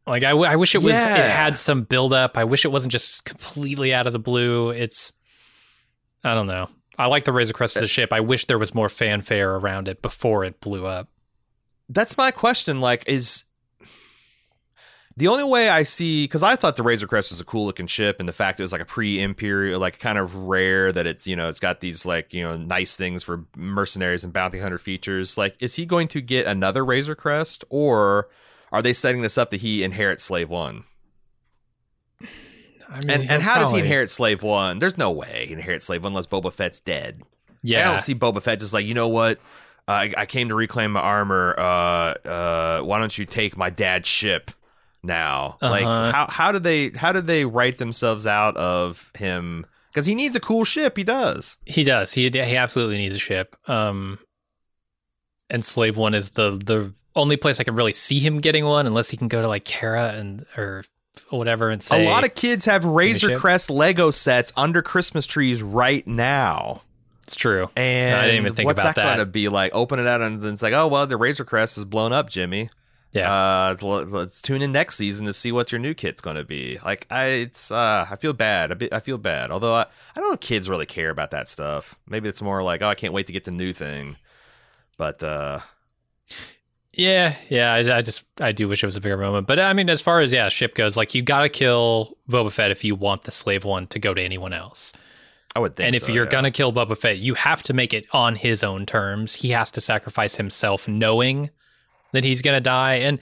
Like I, w- I wish it was. Yeah. It had some build up. I wish it wasn't just completely out of the blue. It's. I don't know. I like the Razor Crest as a ship. I wish there was more fanfare around it before it blew up. that's my question. Like, is the only way I see because I thought the Razor Crest was a cool looking ship, and the fact it was like a pre-imperial, like kind of rare that it's you know it's got these like you know nice things for mercenaries and bounty hunter features. Like, is he going to get another Razor Crest, or are they setting this up that he inherits Slave One? I mean, And and how does he inherit Slave One? There's no way he inherits Slave One unless Boba Fett's dead. Yeah, I don't see Boba Fett just like, you know what? Uh, I, I came to reclaim my armor. Uh, uh, why don't you take my dad's ship now? Like, Uh-huh. how how did they how did they write themselves out of him? Because he needs a cool ship. He does. he does. He he absolutely needs a ship. Um, and Slave One is the the only place I can really see him getting one, unless he can go to like Cara and or whatever and say a lot of kids have Razor? Crest Lego sets under Christmas trees right now. it's true. And I didn't even think what's about that, that. going to be like? Open it out and then it's like, oh well, the Razor Crest is blown up, Jimmy. Yeah. Uh, let's tune in next season to see what your new kit's going to be. Like, I, it's, uh, I feel bad. Bit, I feel bad. Although I, I don't know if kids really care about that stuff. Maybe it's more like, oh, I can't wait to get the new thing. But, uh, Yeah, yeah. I, I just I do wish it was a bigger moment, but I mean, as far as yeah, ship goes, like you got to kill Boba Fett if you want the slave one to go to anyone else. I would think. and if so, you're yeah. gonna kill Boba Fett, you have to make it on his own terms. He has to sacrifice himself, knowing that he's gonna die. And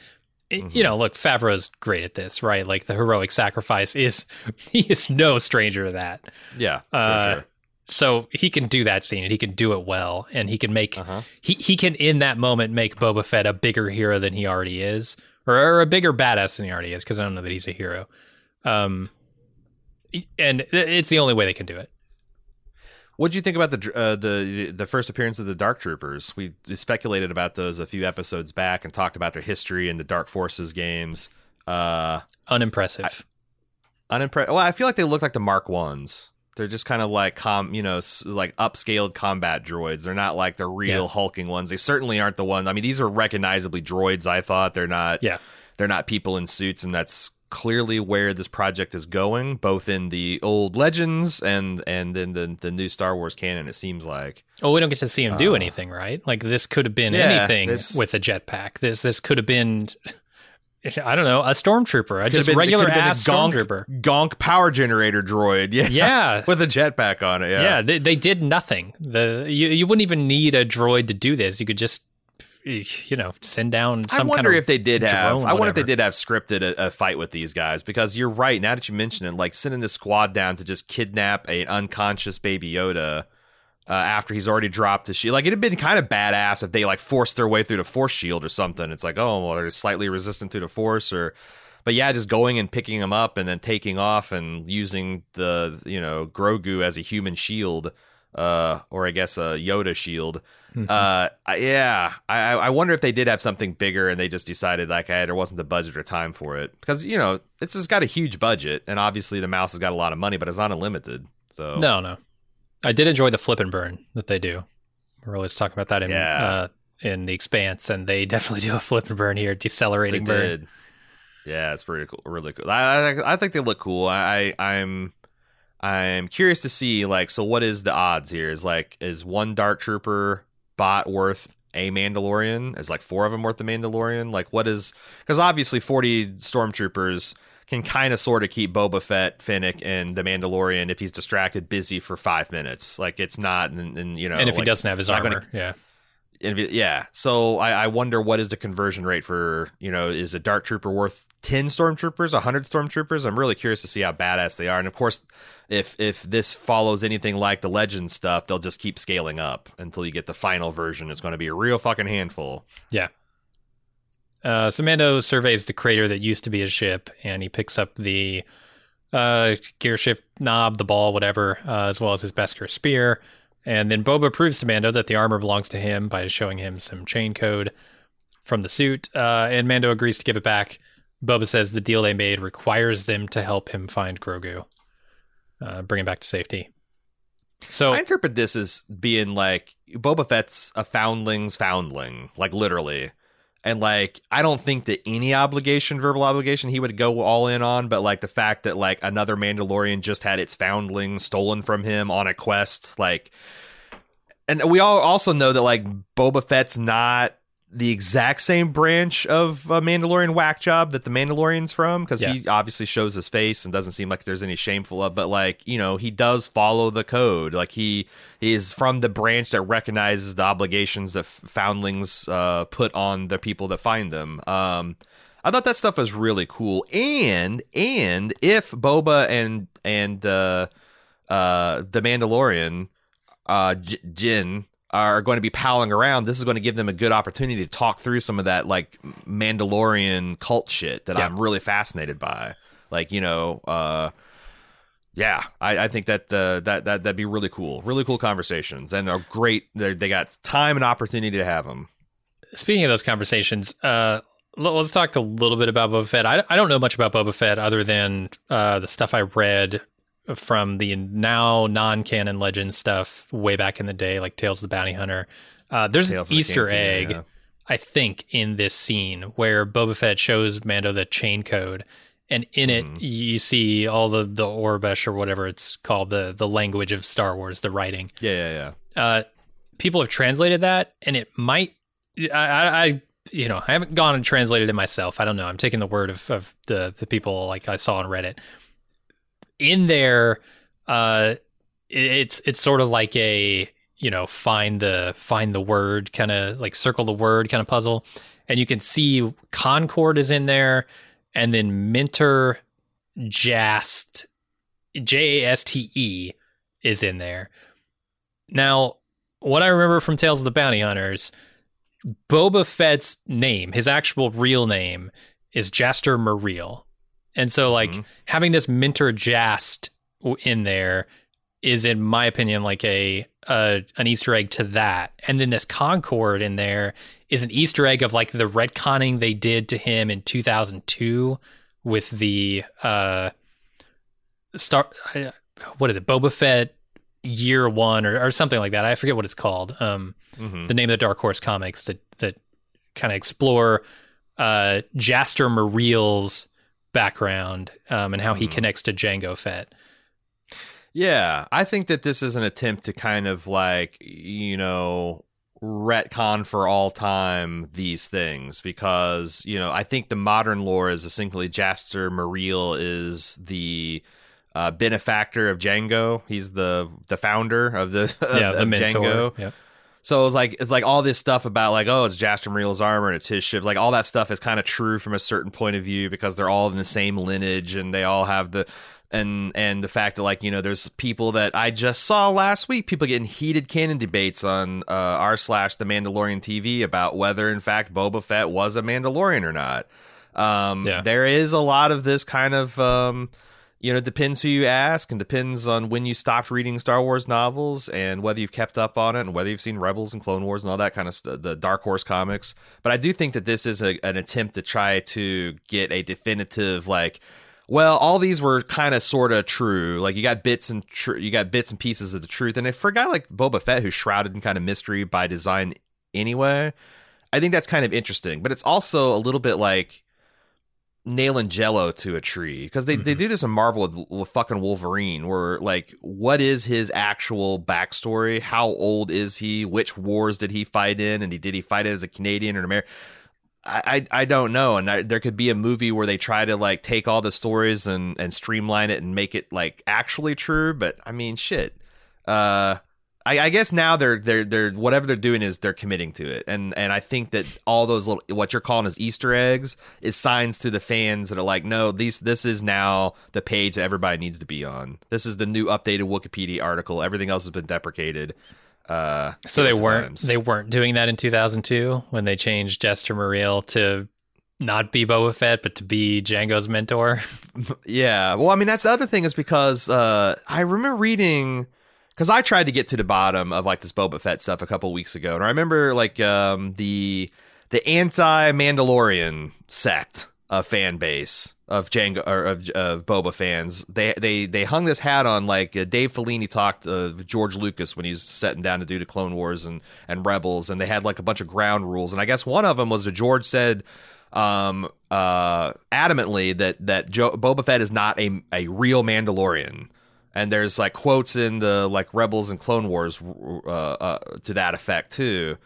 Mm-hmm. you know, look, Favreau's great at this, right? Like the heroic sacrifice is [laughs] he is no stranger to that. yeah, sure, Uh, sure. So he can do that scene and he can do it well and he can make Uh-huh. he he can in that moment make Boba Fett a bigger hero than he already is or, or a bigger badass than he already is because I don't know that he's a hero. Um and it's the only way they can do it. What do you think about the uh, the the first appearance of the Dark Troopers? We speculated about those a few episodes back and talked about their history in the Dark Forces games. Uh, Unimpressive. unimpressed. Well, I feel like they look like the Mark Ones. They're just kind of like com, you know, like upscaled combat droids. They're not like the real Yeah. hulking ones. They certainly aren't the ones. I mean, these are recognizably droids. I thought they're not. Yeah. they're not people in suits, and that's clearly where this project is going, both in the old legends and and then the the new Star Wars canon. It seems like. Oh, we don't get to see him do anything, right? Like this could have been Uh, Yeah, anything this- with a jetpack. This this could have been I don't know, a stormtrooper, a just been- regular a ass gonk- stormtrooper. Gonk power generator droid. Yeah. Yeah. [laughs] With a jetpack on it. Yeah, Yeah. they, they did nothing. The you, you wouldn't even need a droid to do this. You could just you know send down I wonder kind of if they did have. I wonder if they did have scripted a, a fight with these guys because you're right. Now that you mention it, like sending the squad down to just kidnap a unconscious Baby Yoda uh, after he's already dropped the shield. Like it'd have been kind of badass if they like forced their way through the Force shield or something. It's like, oh, well, they're slightly resistant to the Force, or. But yeah, just going and picking him up and then taking off and using the you know Grogu as a human shield uh, or I guess a Yoda shield. Mm-hmm. Uh, yeah, I I wonder if they did have something bigger and they just decided like, hey, there wasn't the budget or time for it because you know it's just got a huge budget and obviously the mouse has got a lot of money, but it's not unlimited. So No, no. I did enjoy the flip and burn that they do. We're always talking about that in Yeah. uh, in the Expanse, and they [laughs] definitely do a flip and burn here, they decelerating burn. did. Yeah, it's pretty cool, really cool. I I, I think they look cool. I, I'm I'm curious to see like so what is the odds here? Is like is one Dark Trooper bot worth a Mandalorian? Is like four of them worth a Mandalorian? Like what is because obviously forty stormtroopers can kind of sort of keep Boba Fett, Fennec, and the Mandalorian if he's distracted busy for five minutes. Like it's not, and, and you know, and if he doesn't have his armor, gonna- yeah. it- yeah. So I, I wonder what is the conversion rate for you know is a dark trooper worth ten stormtroopers, hundred stormtroopers? I'm really curious to see how badass they are, and of course, if if this follows anything like the legend stuff, they'll just keep scaling up until you get the final version. It's going to be a real fucking handful. Yeah. Uh, so Mando surveys the crater that used to be his ship, and he picks up the uh, gear shift knob, the ball, whatever, uh, as well as his Beskar spear. And then Boba proves to Mando that the armor belongs to him by showing him some chain code from the suit. Uh, and Mando agrees to give it back. Boba says the deal they made requires them to help him find Grogu, uh, bring him back to safety. So I interpret this as being like Boba Fett's a foundling's foundling, like literally. And like I don't think that any obligation, verbal obligation, he would go all in on, but like the fact that like another Mandalorian just had its foundling stolen from him on a quest, like and we all also know that like Boba Fett's not the exact same branch of a Mandalorian whack job that the Mandalorian's from because he obviously shows his face and doesn't seem like there's any shameful of but like you know he does follow the code. Like he, he is from the branch that recognizes the obligations that foundlings uh, put on the people that find them. Um I thought that stuff was really cool. And and if Boba and and uh uh the Mandalorian uh J- Jin are going to be palling around, this is going to give them a good opportunity to talk through some of that like Mandalorian cult shit that Yeah. I'm really fascinated by. Like, you know, uh yeah, I, I think that uh, that that that'd be really cool, really cool conversations, and are great. They they got time and opportunity to have them. speaking of those conversations, uh, let's talk a little bit about Boba Fett. I, I don't know much about Boba Fett other than uh, the stuff I read from the now non-canon legend stuff way back in the day, like Tales of the Bounty Hunter. Uh, there's an Easter egg, yeah. I think, in this scene where Boba Fett shows Mando the chain code, and in it Mhm. you see all the the Aurebesh or whatever it's called, the the language of Star Wars, the writing Yeah, yeah, yeah. uh, people have translated that, and it might. I, I, I, you know, I haven't gone and translated it myself. I don't know. I'm taking the word of, of the the people like I saw on Reddit. In there, uh, it's it's sort of like a you know find the find the word kind of like circle the word kind of puzzle, and you can see Concord is in there, and then Minter Jast J A S T E is in there. Now, what I remember from Tales of the Bounty Hunters, Boba Fett's name, his actual real name, is Jaster Mareel. And so, like, Mhm. having this Minter Jast in there is, in my opinion, like a, a an Easter egg to that. And then this Concord in there is an Easter egg of like the retconning they did to him in 2002 with the uh star what is it Boba Fett year 1 or, or something like that. I forget what it's called. Um Mhm. the name of the Dark Horse comics that that kind of explore uh Jaster Mareel's background um and how he Mhm. connects to Jango Fett. Yeah, I think that this is an attempt to kind of like, you know, retcon for all time these things because, you know, I think the modern lore is essentially Jaster Mareel is the uh, benefactor of Jango. He's the the founder of the [laughs] yeah, of, the of mentor. Jango. Yep. So it's like it's like all this stuff about like oh it's Jaster Mareel's armor and it's his ship like all that stuff is kind of true from a certain point of view because they're all in the same lineage and they all have the and and the fact that like you know there's people that I just saw last week people getting heated canon debates on uh, r slash the Mandalorian TV about whether in fact Boba Fett was a Mandalorian or not. Um, Yeah. There is a lot of this kind of um, you know, it depends who you ask and depends on when you stopped reading Star Wars novels and whether you've kept up on it and whether you've seen Rebels and Clone Wars and all that kind of stuff, the Dark Horse comics. But I do think that this is a, an attempt to try to get a definitive, like, well, all these were kind of sort of true. Like you got bits and tr- you got bits and pieces of the truth. And for a guy like Boba Fett, who's shrouded in kind of mystery by design anyway, I think that's kind of interesting. But it's also a little bit like nailing jello to a tree because they, mm-hmm. they do this in Marvel with, with fucking Wolverine, where like, what is his actual backstory? How old is he? Which wars did he fight in? And he did he fight it as a Canadian or an American? I, I don't know, and I, there could be a movie where they try to like take all the stories and and streamline it and make it like actually true. But I mean, shit. Uh, I, I, guess now they're they're they're whatever they're doing is they're committing to it, and and I think that all those little what you're calling as Easter eggs is signs to the fans that are like, no, these this is now the page that everybody needs to be on. This is the new updated Wikipedia article. Everything else has been deprecated. Uh, so they weren't times. they weren't doing that in 2002 when they changed Jaster Mareel to not be Boba Fett, but to be Jango's mentor. [laughs] yeah, well, I mean that's the other thing is because uh, I remember reading because I tried to get to the bottom of like this Boba Fett stuff a couple weeks ago, and I remember like um, the the anti Mandalorian sect of fan base of Jango or of, of Boba fans. They they they hung this hat on like uh, Dave Filoni talked of George Lucas when he's setting down to do the Clone Wars and and Rebels, and they had like a bunch of ground rules, and I guess one of them was that George said um uh adamantly that that jo- Boba Fett is not a a real Mandalorian and there's like quotes in the like Rebels and Clone Wars uh, uh, to that effect too.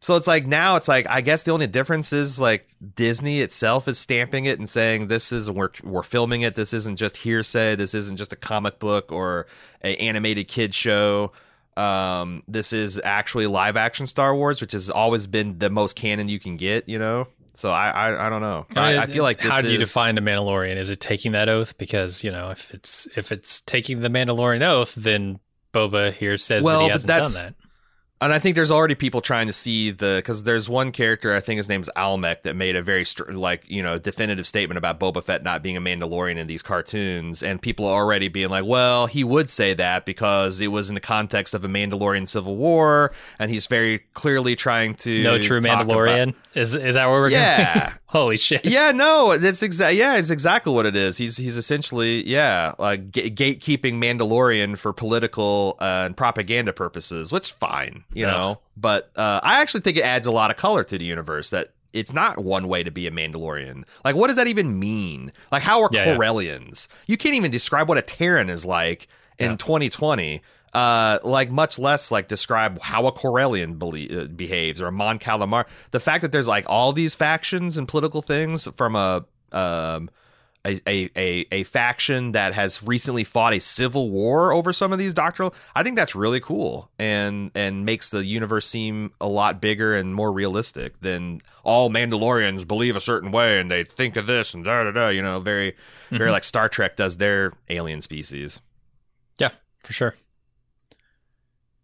So it's like now it's like I guess the only difference is like Disney itself is stamping it and saying this is we're we're filming it. This isn't just hearsay. This isn't just a comic book or a animated kid show. Um, this is actually live action Star Wars, which has always been the most canon you can get. You know, so I I, I don't know. I, I feel like how do you is... define a Mandalorian? Is it taking that oath? Because you know if it's if it's taking the Mandalorian oath, then Boba here says well, that he hasn't done that and I think there's already people trying to see the because there's one character I think his name's Almec that made a very like you know definitive statement about Boba Fett not being a Mandalorian in these cartoons, and people are already being like, well, he would say that because it was in the context of a Mandalorian civil war, and he's very clearly trying to no true Mandalorian. About, is is that where we're going? yeah. [laughs] Holy shit! Yeah, no, that's exactly yeah, it's exactly what it is. He's he's essentially yeah, like g- gatekeeping Mandalorian for political uh, and propaganda purposes, which fine you know. But uh, I actually think it adds a lot of color to the universe that it's not one way to be a Mandalorian. Like, what does that even mean? Like, how are yeah, Corellians? Yeah. You can't even describe what a Terran is like in yeah. 2020. Uh, like much less like describe how a Corellian uh, behaves or a Mon Calamar. The fact that there's like all these factions and political things from a um, a, a, a, faction that has recently fought a civil war over some of these doctrinal. I think that's really cool and and makes the universe seem a lot bigger and more realistic than all Mandalorians believe a certain way and they think of this and da da da. You know, very very mm-hmm. like Star Trek does their alien species. Yeah, for sure.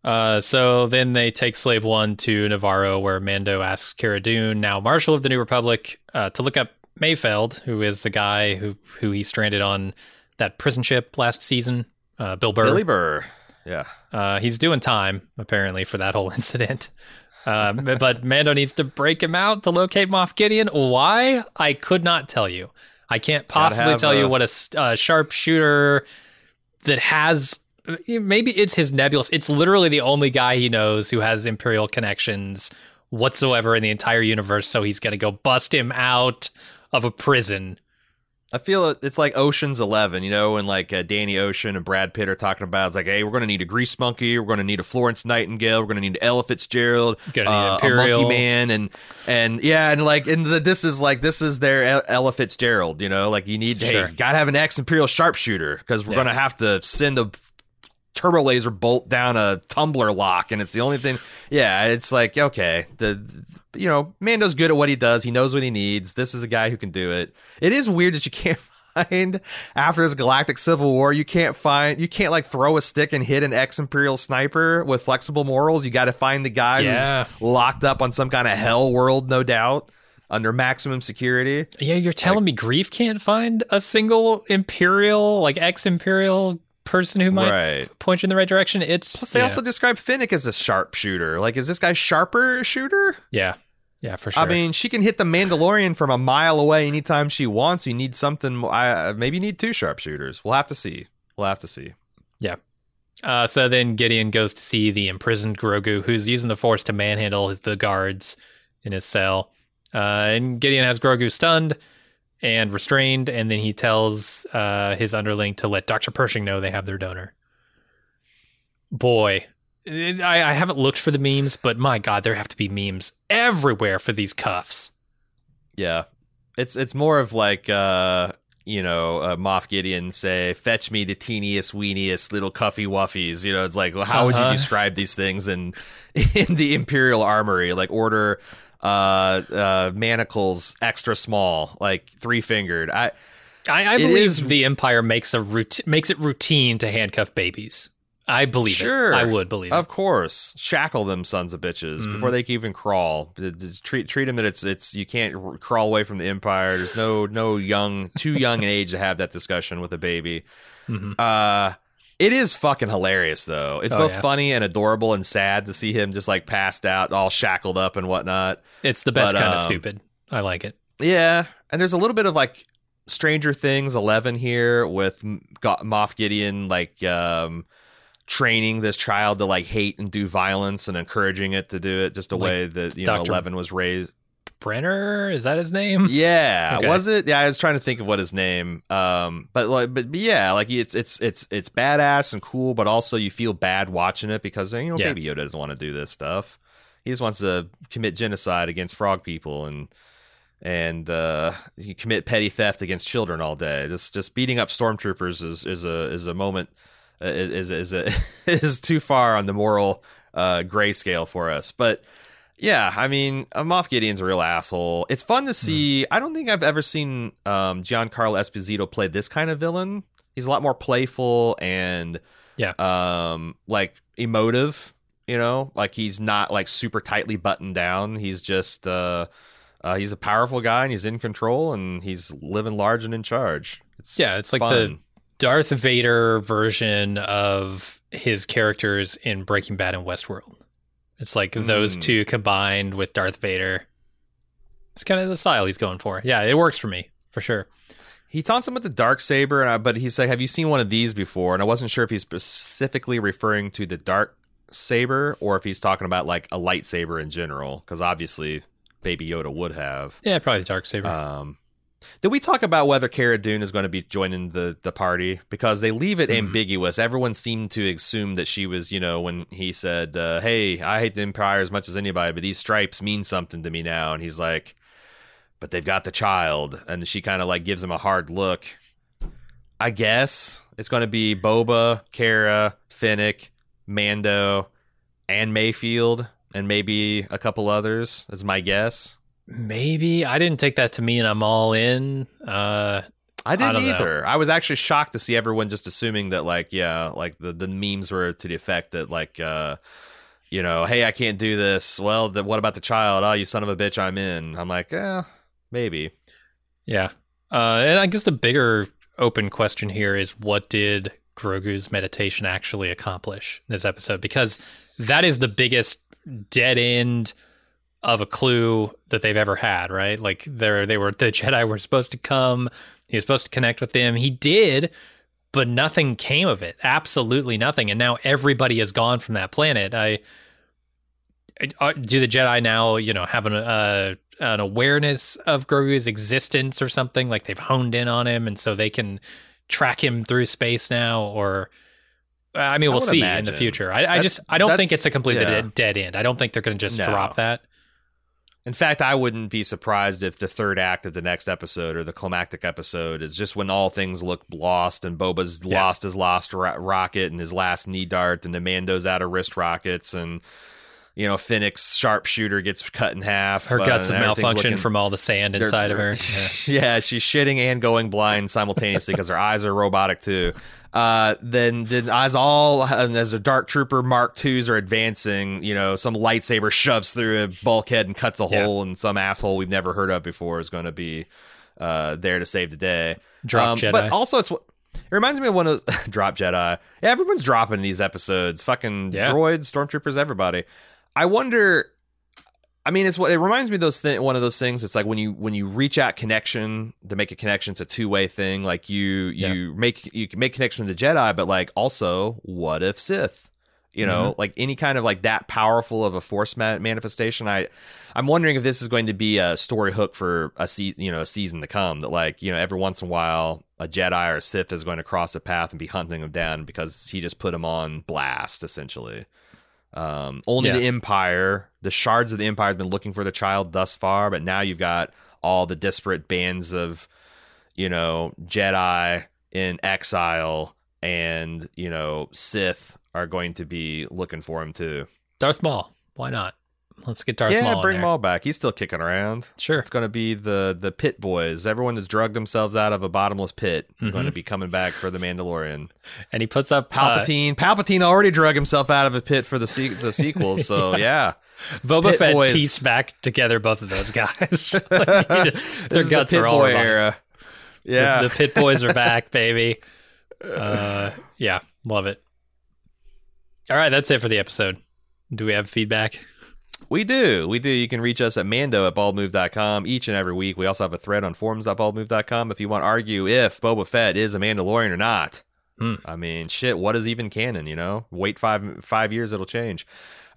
Uh, so then they take Slave One to Nevarro, where Mando asks Cara Dune, now Marshal of the New Republic, uh, to look up Mayfeld, who is the guy who who he stranded on that prison ship last season. Uh, Bill Burr. Billy Burr. Yeah. Uh, he's doing time apparently for that whole [laughs] incident. Uh, but Mando needs to break him out to locate Moff Gideon. Why? I could not tell you. I can't possibly tell a... you what a, a sharpshooter that has maybe it's his nebulous. It's literally the only guy he knows who has Imperial connections whatsoever in the entire universe. So he's going to go bust him out of a prison. I feel it's like Ocean's Eleven, you know, and like uh, Danny Ocean and Brad Pitt are talking about. It's like, hey, we're going to need a Grease Monkey, we're going to need a Florence Nightingale, we're going to need Ella Fitzgerald, uh, a Monkey Man, and and yeah, and like, and the, this is like this is their Ella Fitzgerald, you know, like you need, sure. hey, got to have an ex Imperial sharpshooter because we're yeah. going to have to send a turbo laser bolt down a tumbler lock, and it's the only thing. Yeah, it's like okay, the you know, Mando's good at what he does. He knows what he needs. This is a guy who can do it. It is weird that you can't [laughs] find after this galactic civil war, you can't find you can't like throw a stick and hit an ex imperial sniper with flexible morals. You got to find the guy yeah. who's locked up on some kind of hell world, no doubt. under maximum security. Yeah, you're telling me Greef can't find a single Imperial, like ex Imperial person who might Right. point you in the right direction. It's Plus, they yeah. also describe Fennec as a sharpshooter. Like, is this guy sharper shooter? yeah, yeah, for sure. I mean, she can hit the Mandalorian from a mile away anytime she wants. You need something. I maybe you need two sharpshooters. We'll have to see. We'll have to see. yeah. Uh, so then Gideon goes to see the imprisoned Grogu, who's using the Force to manhandle his, the guards in his cell. Uh, and Gideon has Grogu stunned and restrained, and then he tells uh, his underling to let Dr. Pershing know they have their donor. Boy, I, I haven't looked for the memes, but my God, there have to be memes everywhere for these cuffs. Yeah, it's it's more of like uh, you know, uh, Moff Gideon say, "Fetch me the teeniest, weeniest little cuffy wuffies." You know, it's like, well, how would you Uh-huh. describe these things in [laughs] in the Imperial Armory? Like order uh uh manacles extra small like three fingered i I, I believe is- the Empire makes a rout- makes it routine to handcuff babies. I believe Sure. it. I would believe Of it. course, shackle them sons of bitches Mhm. before they can even crawl. Treat treat them that it's it's you can't r- crawl away from the empire. There's no no young too young an age to have that discussion with a baby. Mhm. Uh it is fucking hilarious though. It's Oh, both yeah. funny and adorable and sad to see him just like passed out, all shackled up and whatnot. It's the best But, kind of um, stupid. I like it. Yeah, and there's a little bit of like Stranger Things 11 here with Moff Gideon like um training this child to like hate and do violence and encouraging it to do it just the Like way that you know 11 was raised. Brenner is that his name? [laughs] Yeah, Okay. was it? Yeah, I was trying to think of what his name. Um, but like, but, but yeah, like it's it's it's it's badass and cool, but also you feel bad watching it because you know Yeah. Baby Yoda doesn't want to do this stuff. He just wants to commit genocide against frog people and and uh, you commit petty theft against children all day. Just just beating up stormtroopers is is a is a moment uh, is is a, [laughs] is too far on the moral uh, gray scale for us, but. Yeah, I mean, uh, Moff Gideon's a real asshole. It's fun to see. I don't think I've ever seen um, Giancarlo Esposito play this kind of villain. He's a lot more playful and Yeah. um, like emotive. You know, like he's not like super tightly buttoned down. He's just uh, uh, he's a powerful guy and he's in control and he's living large and in charge. It's Yeah, it's like fun. the Darth Vader version of his characters in Breaking Bad and Westworld. It's like those Mm. two combined with Darth Vader. It's kind of the style he's going for. Yeah, it works for me for sure. He taunts him with the dark saber, and I, but he's like, "Have you seen one of these before?" And I wasn't sure if he's specifically referring to the dark saber or if he's talking about like a lightsaber in general, because obviously Baby Yoda would have. Yeah, probably the dark saber. Um, did we talk about whether Cara Dune is going to be joining the the party? Because they leave it Mhm. ambiguous. Everyone seemed to assume that she was, you know, when he said, uh, "Hey, I hate the Empire as much as anybody, but these stripes mean something to me now," and he's like, "But they've got the child," and she kind of like gives him a hard look. I guess it's going to be Boba, Cara, Fennec, Mando, and Mayfeld, and maybe a couple others. Is my guess. Maybe I didn't take that to mean I'm all in. Uh, I didn't know. either. I was actually shocked to see everyone just assuming that, like, yeah, like the, the memes were to the effect that, like, uh, you know, hey, I can't do this. Well, the, what about the child? Oh, you son of a bitch, I'm in. I'm like, yeah, maybe. yeah, uh, and I guess the bigger open question here is what did Grogu's meditation actually accomplish in this episode? Because that is the biggest dead end of a clue that they've ever had, right? Like they they were the Jedi were supposed to come. He was supposed to connect with them. He did, but nothing came of it. Absolutely nothing. And now everybody is gone from that planet. I uh, do the Jedi now, you know, have an uh, an awareness of Grogu's existence or something? Like they've honed in on him, and so they can track him through space now, or I mean, we'll would see in the future. I, I just I don't think it's a complete yeah. dead, dead end. I don't think they're going to just No. drop that. In fact, I wouldn't be surprised if the third act of the next episode or the climactic episode is just when all things look lost and Boba's Yeah. lost his lost ro- rocket and his last knee dart and the Mando's out of wrist rockets and you know, Fennec's sharpshooter gets cut in half. Her uh, guts and have malfunctioned looking- from all the sand inside of her. [laughs] Yeah. [laughs] Yeah. she's shitting and going blind simultaneously because her eyes are robotic too. Uh, then, then as all as the Dark Trooper Mark Twos are advancing, you know, some lightsaber shoves through a bulkhead and cuts a Yeah. hole, and some asshole we've never heard of before is going to be uh, there to save the day. Drop Jedi. But also, it's it reminds me of one of those [laughs] drop Jedi. Yeah, everyone's dropping these episodes. Fucking Yeah. droids, stormtroopers, everybody. I wonder. I mean, it's what it reminds me of those one of those things. It's like when you when you reach out connection to make a connection, it's a two way thing. Like you you make you can make connection with the Jedi, but like also, what if Sith? You know, mm-hmm. like any kind of like that powerful of a force ma- manifestation. I I'm wondering if this is going to be a story hook for a se- you know a season to come. That like you know every once in a while a Jedi or a Sith is going to cross a path and be hunting them down because he just put them on blast essentially. Um, only Yeah. the Empire, the shards of the Empire, has been looking for the child thus far, but now you've got all the disparate bands of, you know, Jedi in exile and you know Sith are going to be looking for him too. Darth Maul. Why not? Let's get Darth yeah, Maul. in bring. Maul back. He's still kicking around. Sure. It's going to be the the pit boys. Everyone has drugged themselves out of a bottomless pit. Is going Mhm. to be coming back for the Mandalorian. And he puts up uh, Palpatine. Palpatine already drug himself out of a pit for the se- the sequels. So [laughs] yeah, Boba Pit Fett boys. pieced back together both of those guys. [laughs] Like, [laughs] just- their guts the are all boy era. The- Yeah, The, pit boys are back, baby. Uh, yeah, love it. All right, that's it for the episode. Do we have feedback? We do. We do. You can reach us at mando at baldmove.com each and every week. We also have a thread on forums.baldmove.com if you want to argue if Boba Fett is a Mandalorian or not. Hmm. I mean, shit, what is even canon, you know? Wait five five years, it'll change.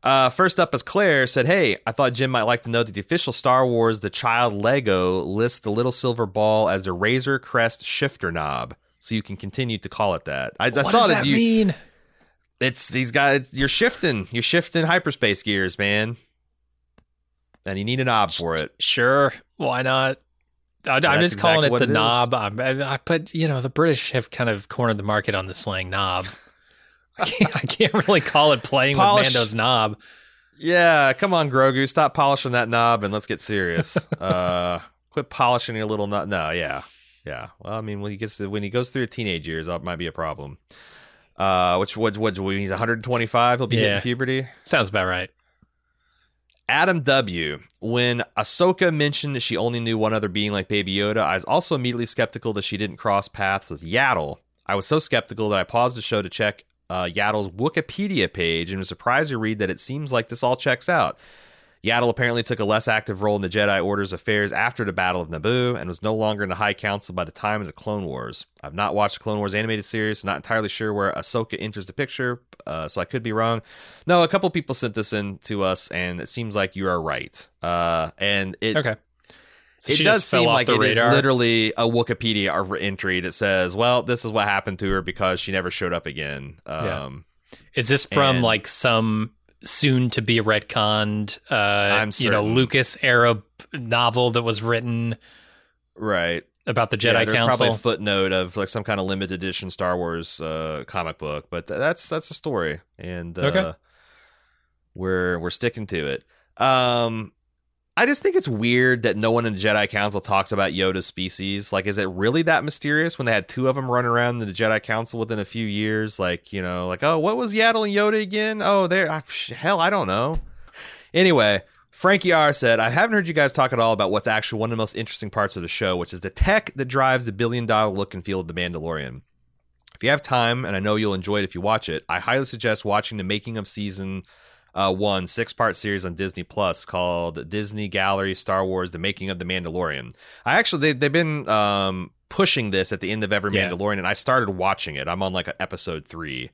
Uh, first up is Claire said, Hey, I thought Jim might like to know that the official Star Wars The Child Lego lists the little silver ball as a Razor Crest shifter knob. So you can continue to call it that. I, I saw that, that you mean? it's he's got it's, you're shifting you're shifting hyperspace gears man and you need a knob for it Sure, why not? I, I'm That's just calling it the it knob. I'm, I, I, but you know, the British have kind of cornered the market on the slang knob. [laughs] I can't, I can't really call it playing Polish- with Mando's knob. yeah come on grogu stop polishing that knob and let's get serious [laughs] uh quit polishing your little knob no yeah yeah well i mean when he gets to, when he goes through the teenage years that might be a problem uh which what what when he's 125 he'll be Yeah. hitting puberty Sounds about right. Adam W. When Ahsoka mentioned that she only knew one other being like Baby Yoda, I was also immediately skeptical that she didn't cross paths with Yaddle. I was so skeptical that I paused the show to check uh, Yaddle's Wikipedia page and was surprised to read that it seems like this all checks out. Yaddle apparently took a less active role in the Jedi Order's affairs after the Battle of Naboo and was no longer in the High Council by the time of the Clone Wars. I've not watched the Clone Wars animated series, so not entirely sure where Ahsoka enters the picture, uh, so I could be wrong. No, a couple people sent this in to us, and it seems like you are right. Uh, and it Okay. So it does seem like it is radar. literally a Wikipedia entry that says, "Well, this is what happened to her because she never showed up again." Yeah. Um, Is this from And- like some soon to be retconned, uh, I'm you know. Lucas era novel that was written right. about the Yeah, Jedi there's probably Council? a footnote of like some kind of limited edition Star Wars uh, comic book, but th- that's that's a story, and uh, Okay. we're we're sticking to it. Um, I just think it's weird that no one in the Jedi Council talks about Yoda's species. Like, is it really that mysterious when they had two of them run around in the Jedi Council within a few years? Like, you know, like, oh, what was Yaddle and Yoda again? Oh, there, ah, hell, I don't know. Anyway, Frankie R said, I haven't heard you guys talk at all about what's actually one of the most interesting parts of the show, which is the tech that drives the billion dollar look and feel of The Mandalorian. If you have time, and I know you'll enjoy it if you watch it, I highly suggest watching the making of season uh, one six part series on Disney Plus called Disney Gallery Star Wars: The Making of the Mandalorian. I actually they, they've been um, pushing this at the end of every Yeah. Mandalorian, and I started watching it. I'm on like episode three.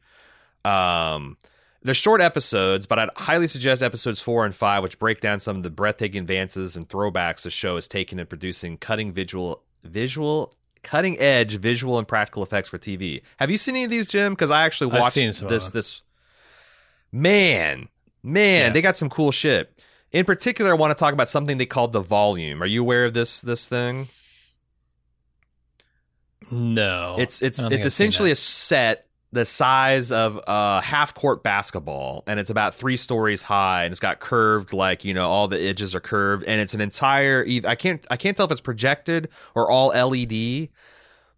Um, they're short episodes, but I'd highly suggest episodes four and five, which break down some of the breathtaking advances and throwbacks the show has taken in producing cutting visual visual cutting edge visual and practical effects for TV. Have you seen any of these, Jim? Because I actually watched seen some of this this man, man, Yeah. they got some cool shit. In particular, I want to talk about something they called the volume. Are you aware of this this thing? no, It's it's I don't think it's I've essentially a set the size of a half court basketball and it's about three stories high and it's got curved like you know all the edges are curved and it's an entire i can't i can't tell if it's projected or all led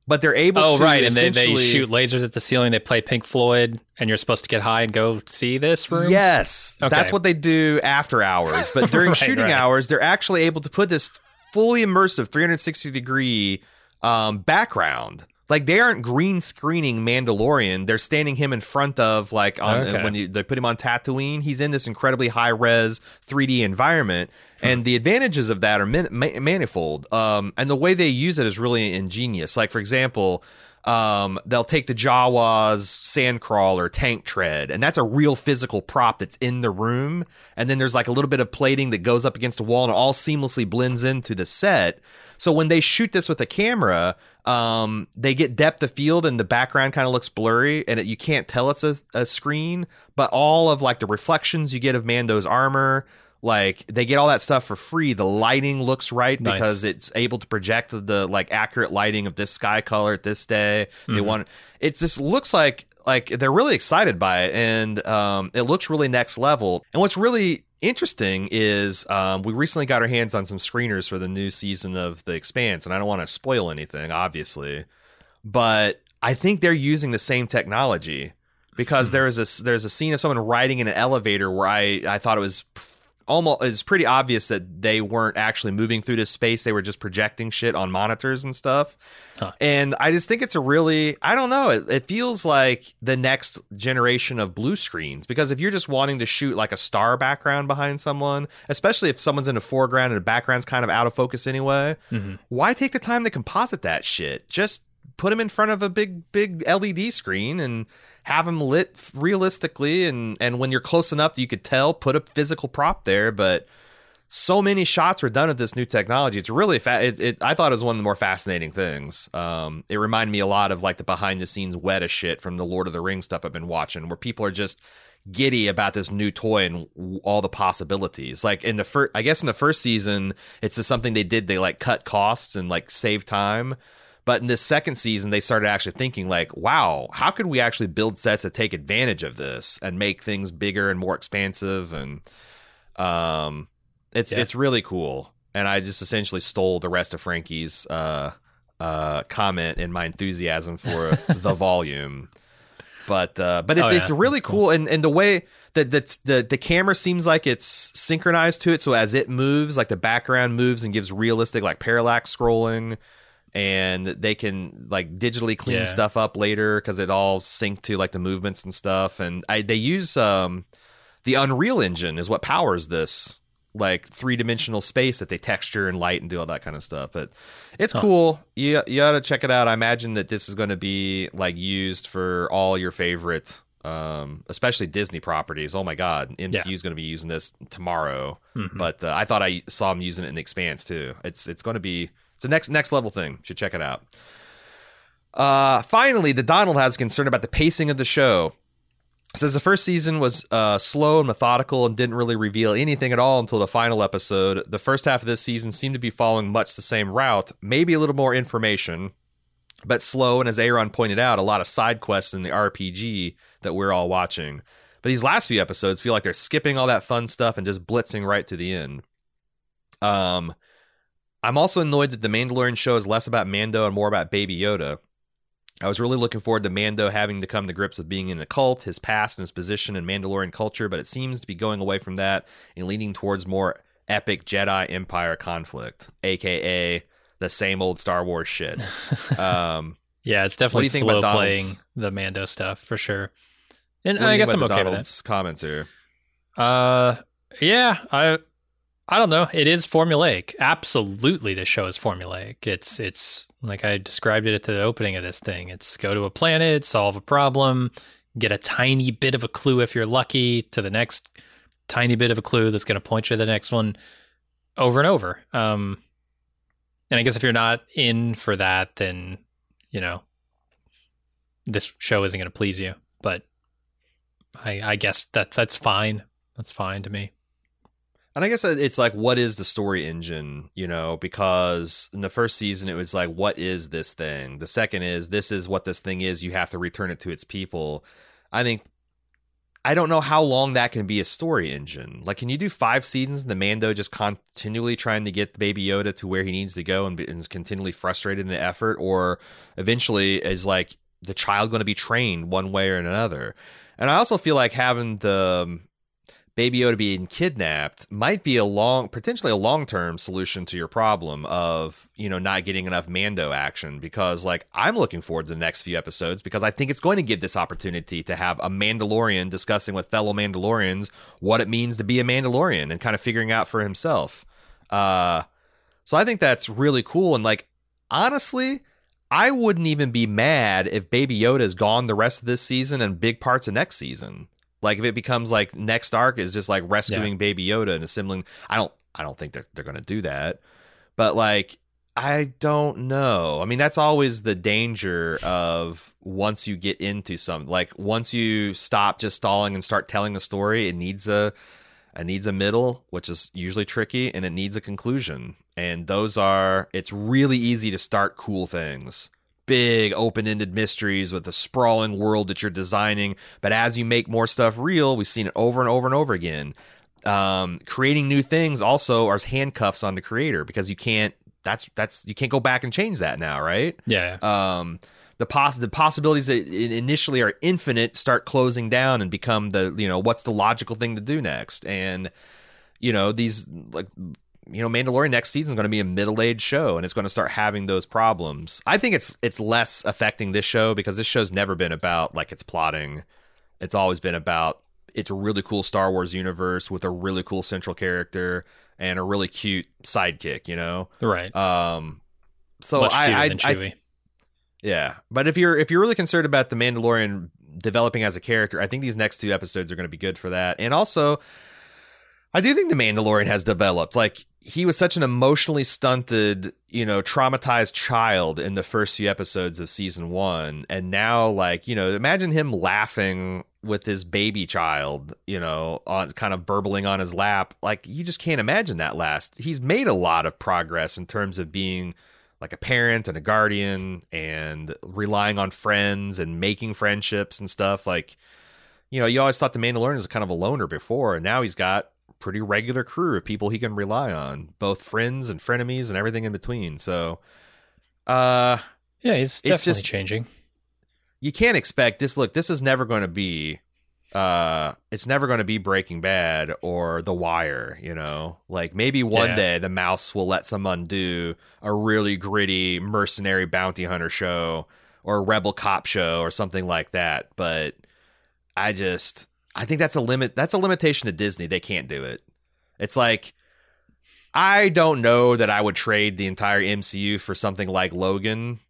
but they're able to. oh to right and they, they shoot lasers at the ceiling they play pink floyd and you're supposed to get high and go see this room Yes, Okay. that's what they do after hours. But [laughs] during Right, shooting right. hours, they're actually able to put this fully immersive 360 degree um, background. Like they aren't green screening Mandalorian. They're standing him in front of like on Okay. when you, they put him on Tatooine. He's in this incredibly high res 3D environment, Hmm. and the advantages of that are man- ma- manifold. Um, and the way they use it is really ingenious. Like for example, um, they'll take the Jawas sandcrawler tank tread, and that's a real physical prop that's in the room. And then there's like a little bit of plating that goes up against a wall, and it all seamlessly blends into the set. So when they shoot this with a camera, um, they get depth of field, and the background kind of looks blurry, and it, you can't tell it's a, a screen. But all of like the reflections you get of Mando's armor. Like they get all that stuff for free. The lighting looks right Nice. because it's able to project the like accurate lighting of this sky color at this day. They want it just looks like like they're really excited by it and um, it looks really next level. And what's really interesting is um, we recently got our hands on some screeners for the new season of The Expanse, and I don't want to spoil anything, obviously, but I think they're using the same technology because there is a there's a scene of someone riding in an elevator where I I thought it was almost it's pretty obvious that they weren't actually moving through this space. They were just projecting shit on monitors and stuff. Huh. and i just think it's a really i don't know. It, it feels like the next generation of blue screens because if you're just wanting to shoot like a star background behind someone especially if someone's in the foreground and the background's kind of out of focus anyway mm-hmm. why take the time to composite that shit? Just put them in front of a big big led screen and have them lit realistically and and when you're close enough you could tell put a physical prop there but so many shots were done with this new technology it's really fa- it, it i thought it was one of the more fascinating things um it reminded me a lot of like the behind the scenes wet weta shit from the lord of the rings stuff i've been watching where people are just giddy about this new toy and all the possibilities. Like in the first, I guess in the first season, it's just something they did. They like cut costs and like save time. But in this second season, they started actually thinking like, wow, how could we actually build sets that take advantage of this and make things bigger and more expansive? And um, it's Yeah. it's really cool. And I just essentially stole the rest of Frankie's uh, uh, comment in my enthusiasm for [laughs] the volume. But uh, but it's Oh, yeah. it's really That's cool. and and the way that the, the the camera seems like it's synchronized to it. So as it moves, like the background moves and gives realistic like parallax scrolling, and they can like digitally clean Yeah. stuff up later because it all synced to like the movements and stuff. And I they use um the Unreal Engine is what powers this like three dimensional space that they texture and light and do all that kind of stuff. But it's cool. You you ought to check it out. I imagine that this is going to be like used for all your favorite, um, especially Disney properties. Oh my God, MCU is going to be using this tomorrow. But uh, I thought I saw them using it in Expanse too. It's it's going to be it's a next next level thing. Should check it out. Uh, finally, the Donald has concern about the pacing of the show. Says the first season was uh, slow and methodical and didn't really reveal anything at all until the final episode. The first half of this season seemed to be following much the same route, maybe a little more information, but slow. And as Aaron pointed out, a lot of side quests in the RPG that we're all watching. But these last few episodes feel like they're skipping all that fun stuff and just blitzing right to the end. Um, I'm also annoyed that the Mandalorian show is less about Mando and more about Baby Yoda. I was really looking forward to Mando having to come to grips with being in a cult, his past, and his position in Mandalorian culture, but it seems to be going away from that and leaning towards more epic Jedi Empire conflict, aka the same old Star Wars shit. [laughs] um, Yeah, it's What do definitely you think slow about playing Donald's- the Mando stuff for sure. And what do you I guess I'm okay with Donald's comments here. Uh, yeah, I, I don't know. It is formulaic. Absolutely, this show is formulaic. It's it's like I described it at the opening of this thing. It's go to a planet, solve a problem, get a tiny bit of a clue if you're lucky to the next tiny bit of a clue that's going to point you to the next one over and over. Um, and I guess if you're not in for that, then you know this show isn't going to please you. But I, I guess that's that's fine. That's fine to me. And I guess it's like, what is the story engine? You know, because in the first season, it was like, what is this thing? The second is, this is what this thing is. You have to return it to its people. I think, I don't know how long that can be a story engine. Like, can you do five seasons the Mando just continually trying to get Baby Yoda to where he needs to go and, be, and is continually frustrated in the effort? Or eventually is like the child going to be trained one way or another? And I also feel like having the um, Baby Yoda being kidnapped might be a long, potentially a long term solution to your problem of, you know, not getting enough Mando action. Because, like, I'm looking forward to the next few episodes because I think it's going to give this opportunity to have a Mandalorian discussing with fellow Mandalorians what it means to be a Mandalorian and kind of figuring out for himself. Uh, so I think that's really cool. And, like, honestly, I wouldn't even be mad if Baby Yoda is gone the rest of this season and big parts of next season. Like if it becomes like next arc is just like rescuing yeah. Baby Yoda and assembling. I don't. I don't think they're they're gonna do that. But like I don't know. I mean, that's always the danger of once you get into some like once you stop just stalling and start telling a story, it needs a it needs a middle, which is usually tricky, and it needs a conclusion. And those are it's really easy to start cool things big open-ended mysteries with a sprawling world that you're designing. But as you make more stuff real we've seen it over and over and over again. Um, creating new things also are handcuffs on the creator because you can't that's that's you can't go back and change that now right? Yeah um the poss the possibilities that initially are infinite start closing down and become the you know what's the logical thing to do next? And you know these like you know, Mandalorian next season is going to be a middle-aged show, and it's going to start having those problems. I think it's it's less affecting this show because this show's never been about like its plotting. It's always been about it's a really cool Star Wars universe with a really cool central character and a really cute sidekick. You know, right? Um, so Much I, I, I, yeah, but if you're if you're really concerned about the Mandalorian developing as a character, I think these next two episodes are going to be good for that, and also. I do think the Mandalorian has developed. Like he was such an emotionally stunted, you know, traumatized child in the first few episodes of season one. And now, like, you know, imagine him laughing with his baby child, you know, on kind of burbling on his lap. Like, you just can't imagine that last. He's made a lot of progress in terms of being like a parent and a guardian and relying on friends and making friendships and stuff. Like, you know, you always thought the Mandalorian was kind of a loner before, and now he's got pretty regular crew of people he can rely on, both friends and frenemies and everything in between. So, uh, yeah, he's definitely just, changing. You can't expect this. Look, this is never going to be, uh, it's never going to be Breaking Bad or The Wire. You know, like maybe one yeah. day the mouse will let someone do a really gritty mercenary bounty hunter show or a rebel cop show or something like that. But I just I think that's a limit. That's a limitation to Disney. They can't do it. It's like I don't know that I would trade the entire MCU for something like Logan,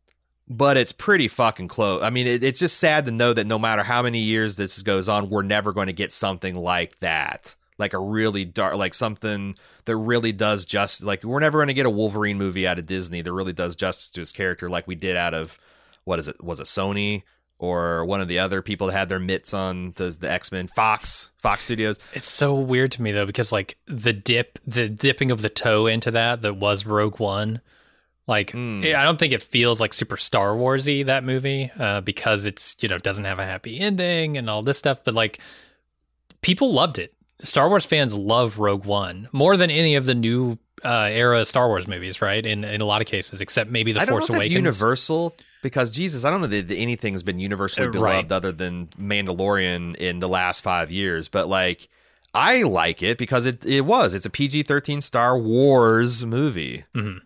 but it's pretty fucking close. I mean, it, it's just sad to know that no matter how many years this goes on, we're never going to get something like that. Like a really dark, like something that really does just like we're never going to get a Wolverine movie out of Disney that really does justice to his character like we did out of what is it? Was it Sony? Or one of the other people that had their mitts on the, the X-Men Fox Fox Studios. It's so weird to me though because like the dip the dipping of the toe into that that was Rogue One like mm. I don't think it feels like super Star Warsy that movie uh, because it's you know doesn't have a happy ending and all this stuff but like people loved it. Star Wars fans love Rogue One more than any of the new uh, era Star Wars movies, right? In in a lot of cases, except maybe the I Force Awakens. Universal because Jesus, I don't know that anything's been universally uh, beloved right. other than Mandalorian in the last five years, but like I like it because it it was it's a PG thirteen Star Wars movie. Mm-hmm.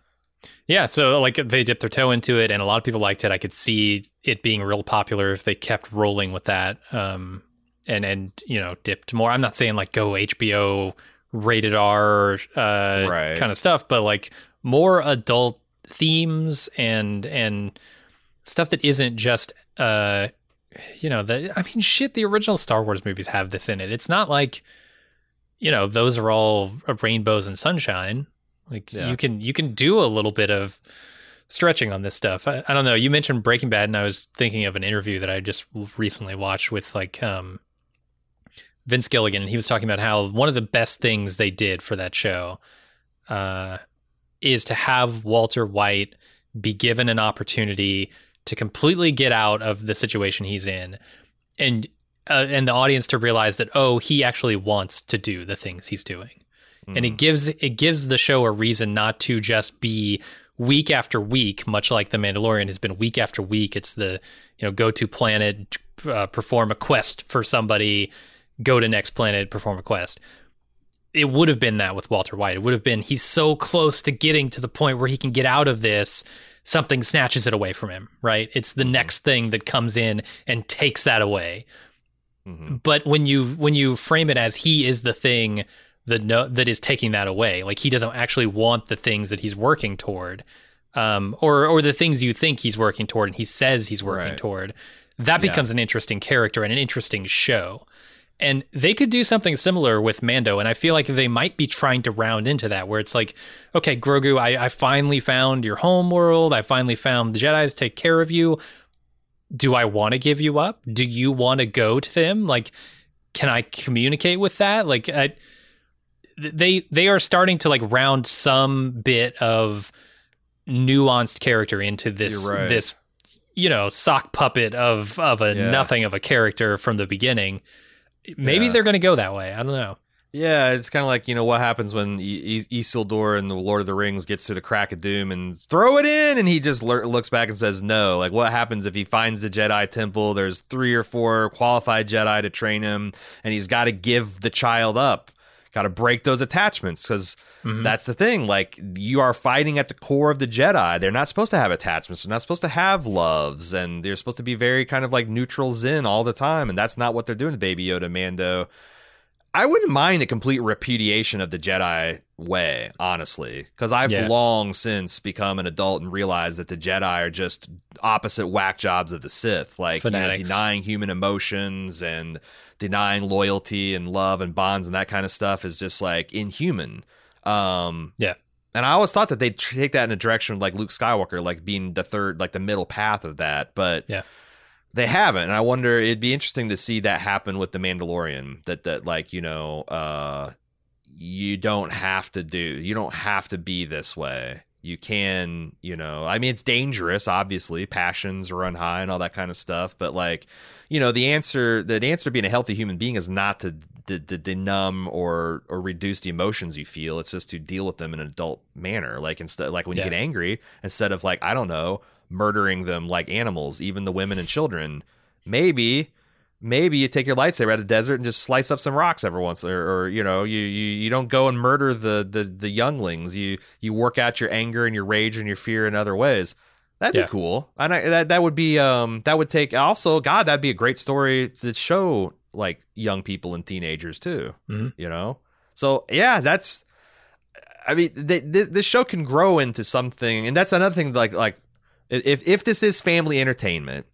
Yeah, so like they dipped their toe into it, and a lot of people liked it. I could see it being real popular if they kept rolling with that, um, and and you know dipped more. I'm not saying like go HBO rated R uh, right. kind of stuff, but like more adult themes and and stuff that isn't just uh you know the I mean shit the original Star Wars movies have this in it. It's not like you know those are all rainbows and sunshine. Like yeah. you can you can do a little bit of stretching on this stuff. I, I, don't know. You mentioned Breaking Bad, and I was thinking of an interview that I just recently watched with like um Vince Gilligan, and he was talking about how one of the best things they did for that show uh, is to have Walter White be given an opportunity to completely get out of the situation he's in, and uh, and the audience to realize that oh, he actually wants to do the things he's doing, mm. and it gives it gives the show a reason not to just be week after week, much like the Mandalorian has been week after week. It's the you know go to planet, uh, perform a quest for somebody, go to next planet, perform a quest. It would have been that with Walter White. It would have been he's so close to getting to the point where he can get out of this. Something snatches it away from him, right? It's the mm-hmm. next thing that comes in and takes that away. Mm-hmm. But when you when you frame it as he is the thing that no, that is taking that away, like he doesn't actually want the things that he's working toward, um, or or the things you think he's working toward and he says he's working right. toward, that becomes yeah. an interesting character and an interesting show. And they could do something similar with Mando, and I feel like they might be trying to round into that, where it's like, okay, Grogu, I, I finally found your home world. I finally found the Jedi to take care of you. Do I want to give you up? Do you want to go to them? Like, can I communicate with that? Like, I, they they are starting to like round some bit of nuanced character into this right. this you know sock puppet of of a yeah. nothing of a character from the beginning Maybe yeah. they're going to go that way. I don't know. Yeah, it's kind of like you know what happens when e- Isildur in the Lord of the Rings gets to the crack of doom and throw it in, and he just le- looks back and says no. Like what happens if he finds the Jedi temple? There's three or four qualified Jedi to train him, and he's got to give the child up got to break those attachments because mm-hmm. that's the thing. Like you are fighting at the core of the Jedi. They're not supposed to have attachments. They're not supposed to have loves, and they're supposed to be very kind of like neutral Zen all the time. And that's not what they're doing to Baby Yoda, Mando. I wouldn't mind a complete repudiation of the Jedi way, honestly, because I've yeah. long since become an adult and realized that the Jedi are just opposite whack jobs of the Sith, like you know, denying human emotions and denying loyalty and love and bonds and that kind of stuff is just like inhuman. Um, yeah. And I always thought that they'd take that in a direction of like Luke Skywalker, like being the third, like the middle path of that. But yeah they haven't. And i wonder it'd be interesting to see that happen with the mandalorian that that like you know uh you don't have to do you don't have to be this way. You can you know i mean it's dangerous obviously. Passions run high and all that kind of stuff. But like you know the answer the answer to being a healthy human being is not to, to, to numb or or reduce the emotions you feel. It's just to deal with them in an adult manner. Like instead like when yeah. you get angry instead of like i don't know murdering them like animals, even the women and children. Maybe, maybe you take your lightsaber out of the desert and just slice up some rocks every once, or, or you know, you, you you don't go and murder the the the younglings. You you work out your anger and your rage and your fear in other ways. That'd yeah. be cool. And I, that that would be um that would take also God that'd be a great story to show like young people and teenagers too. Mm-hmm. You know, so yeah, that's. I mean, the this show can grow into something, and that's another thing. Like like if if this is family entertainment,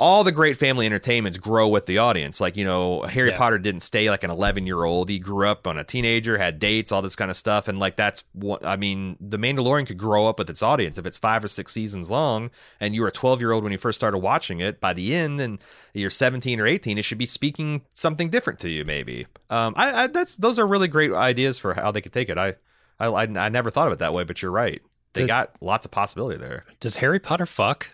all the great family entertainments grow with the audience. Like, you know, Harry yeah. Potter didn't stay like an 11 year old. He grew up on a teenager, had dates, all this kind of stuff. And like, that's what I mean, The Mandalorian could grow up with its audience. If it's five or six seasons long and you were a 12 year old when you first started watching it, by the end and you're 17 or 18, it should be speaking something different to you, maybe. Um, I, I that's, those are really great ideas for how they could take it. I, I, I never thought of it that way, but you're right. They got lots of possibility there. Does Harry Potter fuck?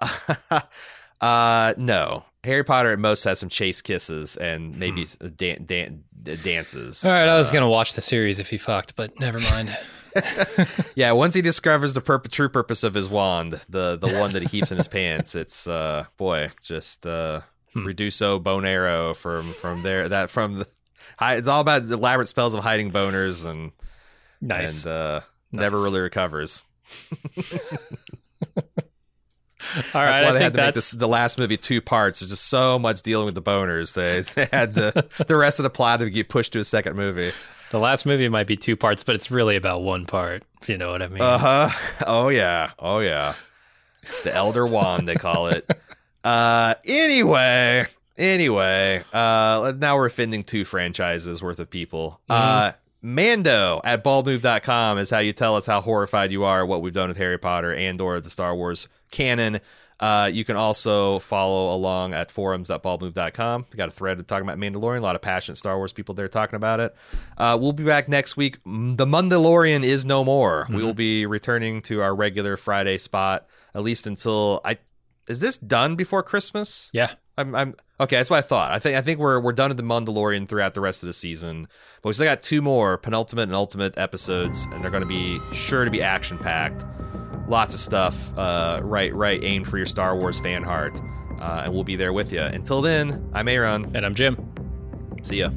[laughs] uh, no. Harry Potter at most has some chase kisses and maybe hmm. dan- dan- dances. All right, I was uh, gonna watch the series if he fucked, but never mind. [laughs] [laughs] yeah, once he discovers the pur- true purpose of his wand, the the one that he keeps in his pants, it's uh boy, just uh hmm. Reduso bone arrow from from there that from the it's all about elaborate spells of hiding boners and nice and uh Nice. Never really recovers. [laughs] All right, that's why I they had to make this, the last movie two parts. There's just so much dealing with the boners. They, [laughs] they had the the [laughs] rest of the plot to get pushed to a second movie. The last movie might be two parts, but it's really about one part. If you know what I mean. Uh huh. Oh yeah. Oh yeah. The Elder Wand they call it. Uh. Anyway. Anyway. Uh. Now we're offending two franchises worth of people. Mm-hmm. Uh. Mando at baldmove.com is how you tell us how horrified you are at what we've done with Harry Potter and or the Star Wars canon. Uh, you can also follow along at forums.baldmove.com. We got a thread talking about Mandalorian. A lot of passionate Star Wars people there talking about it. Uh, we'll be back next week. The Mandalorian is no more. Mm-hmm. We will be returning to our regular Friday spot at least until I. Is this done before Christmas? Yeah. I'm, I'm okay. That's what I thought. I think I think we're we're done with the Mandalorian throughout the rest of the season, but we still got two more penultimate and ultimate episodes, and they're going to be sure to be action packed. Lots of stuff, uh, right, right, aimed for your Star Wars fan heart, uh, and we'll be there with you. Until then, I'm Aaron, and I'm Jim. See ya.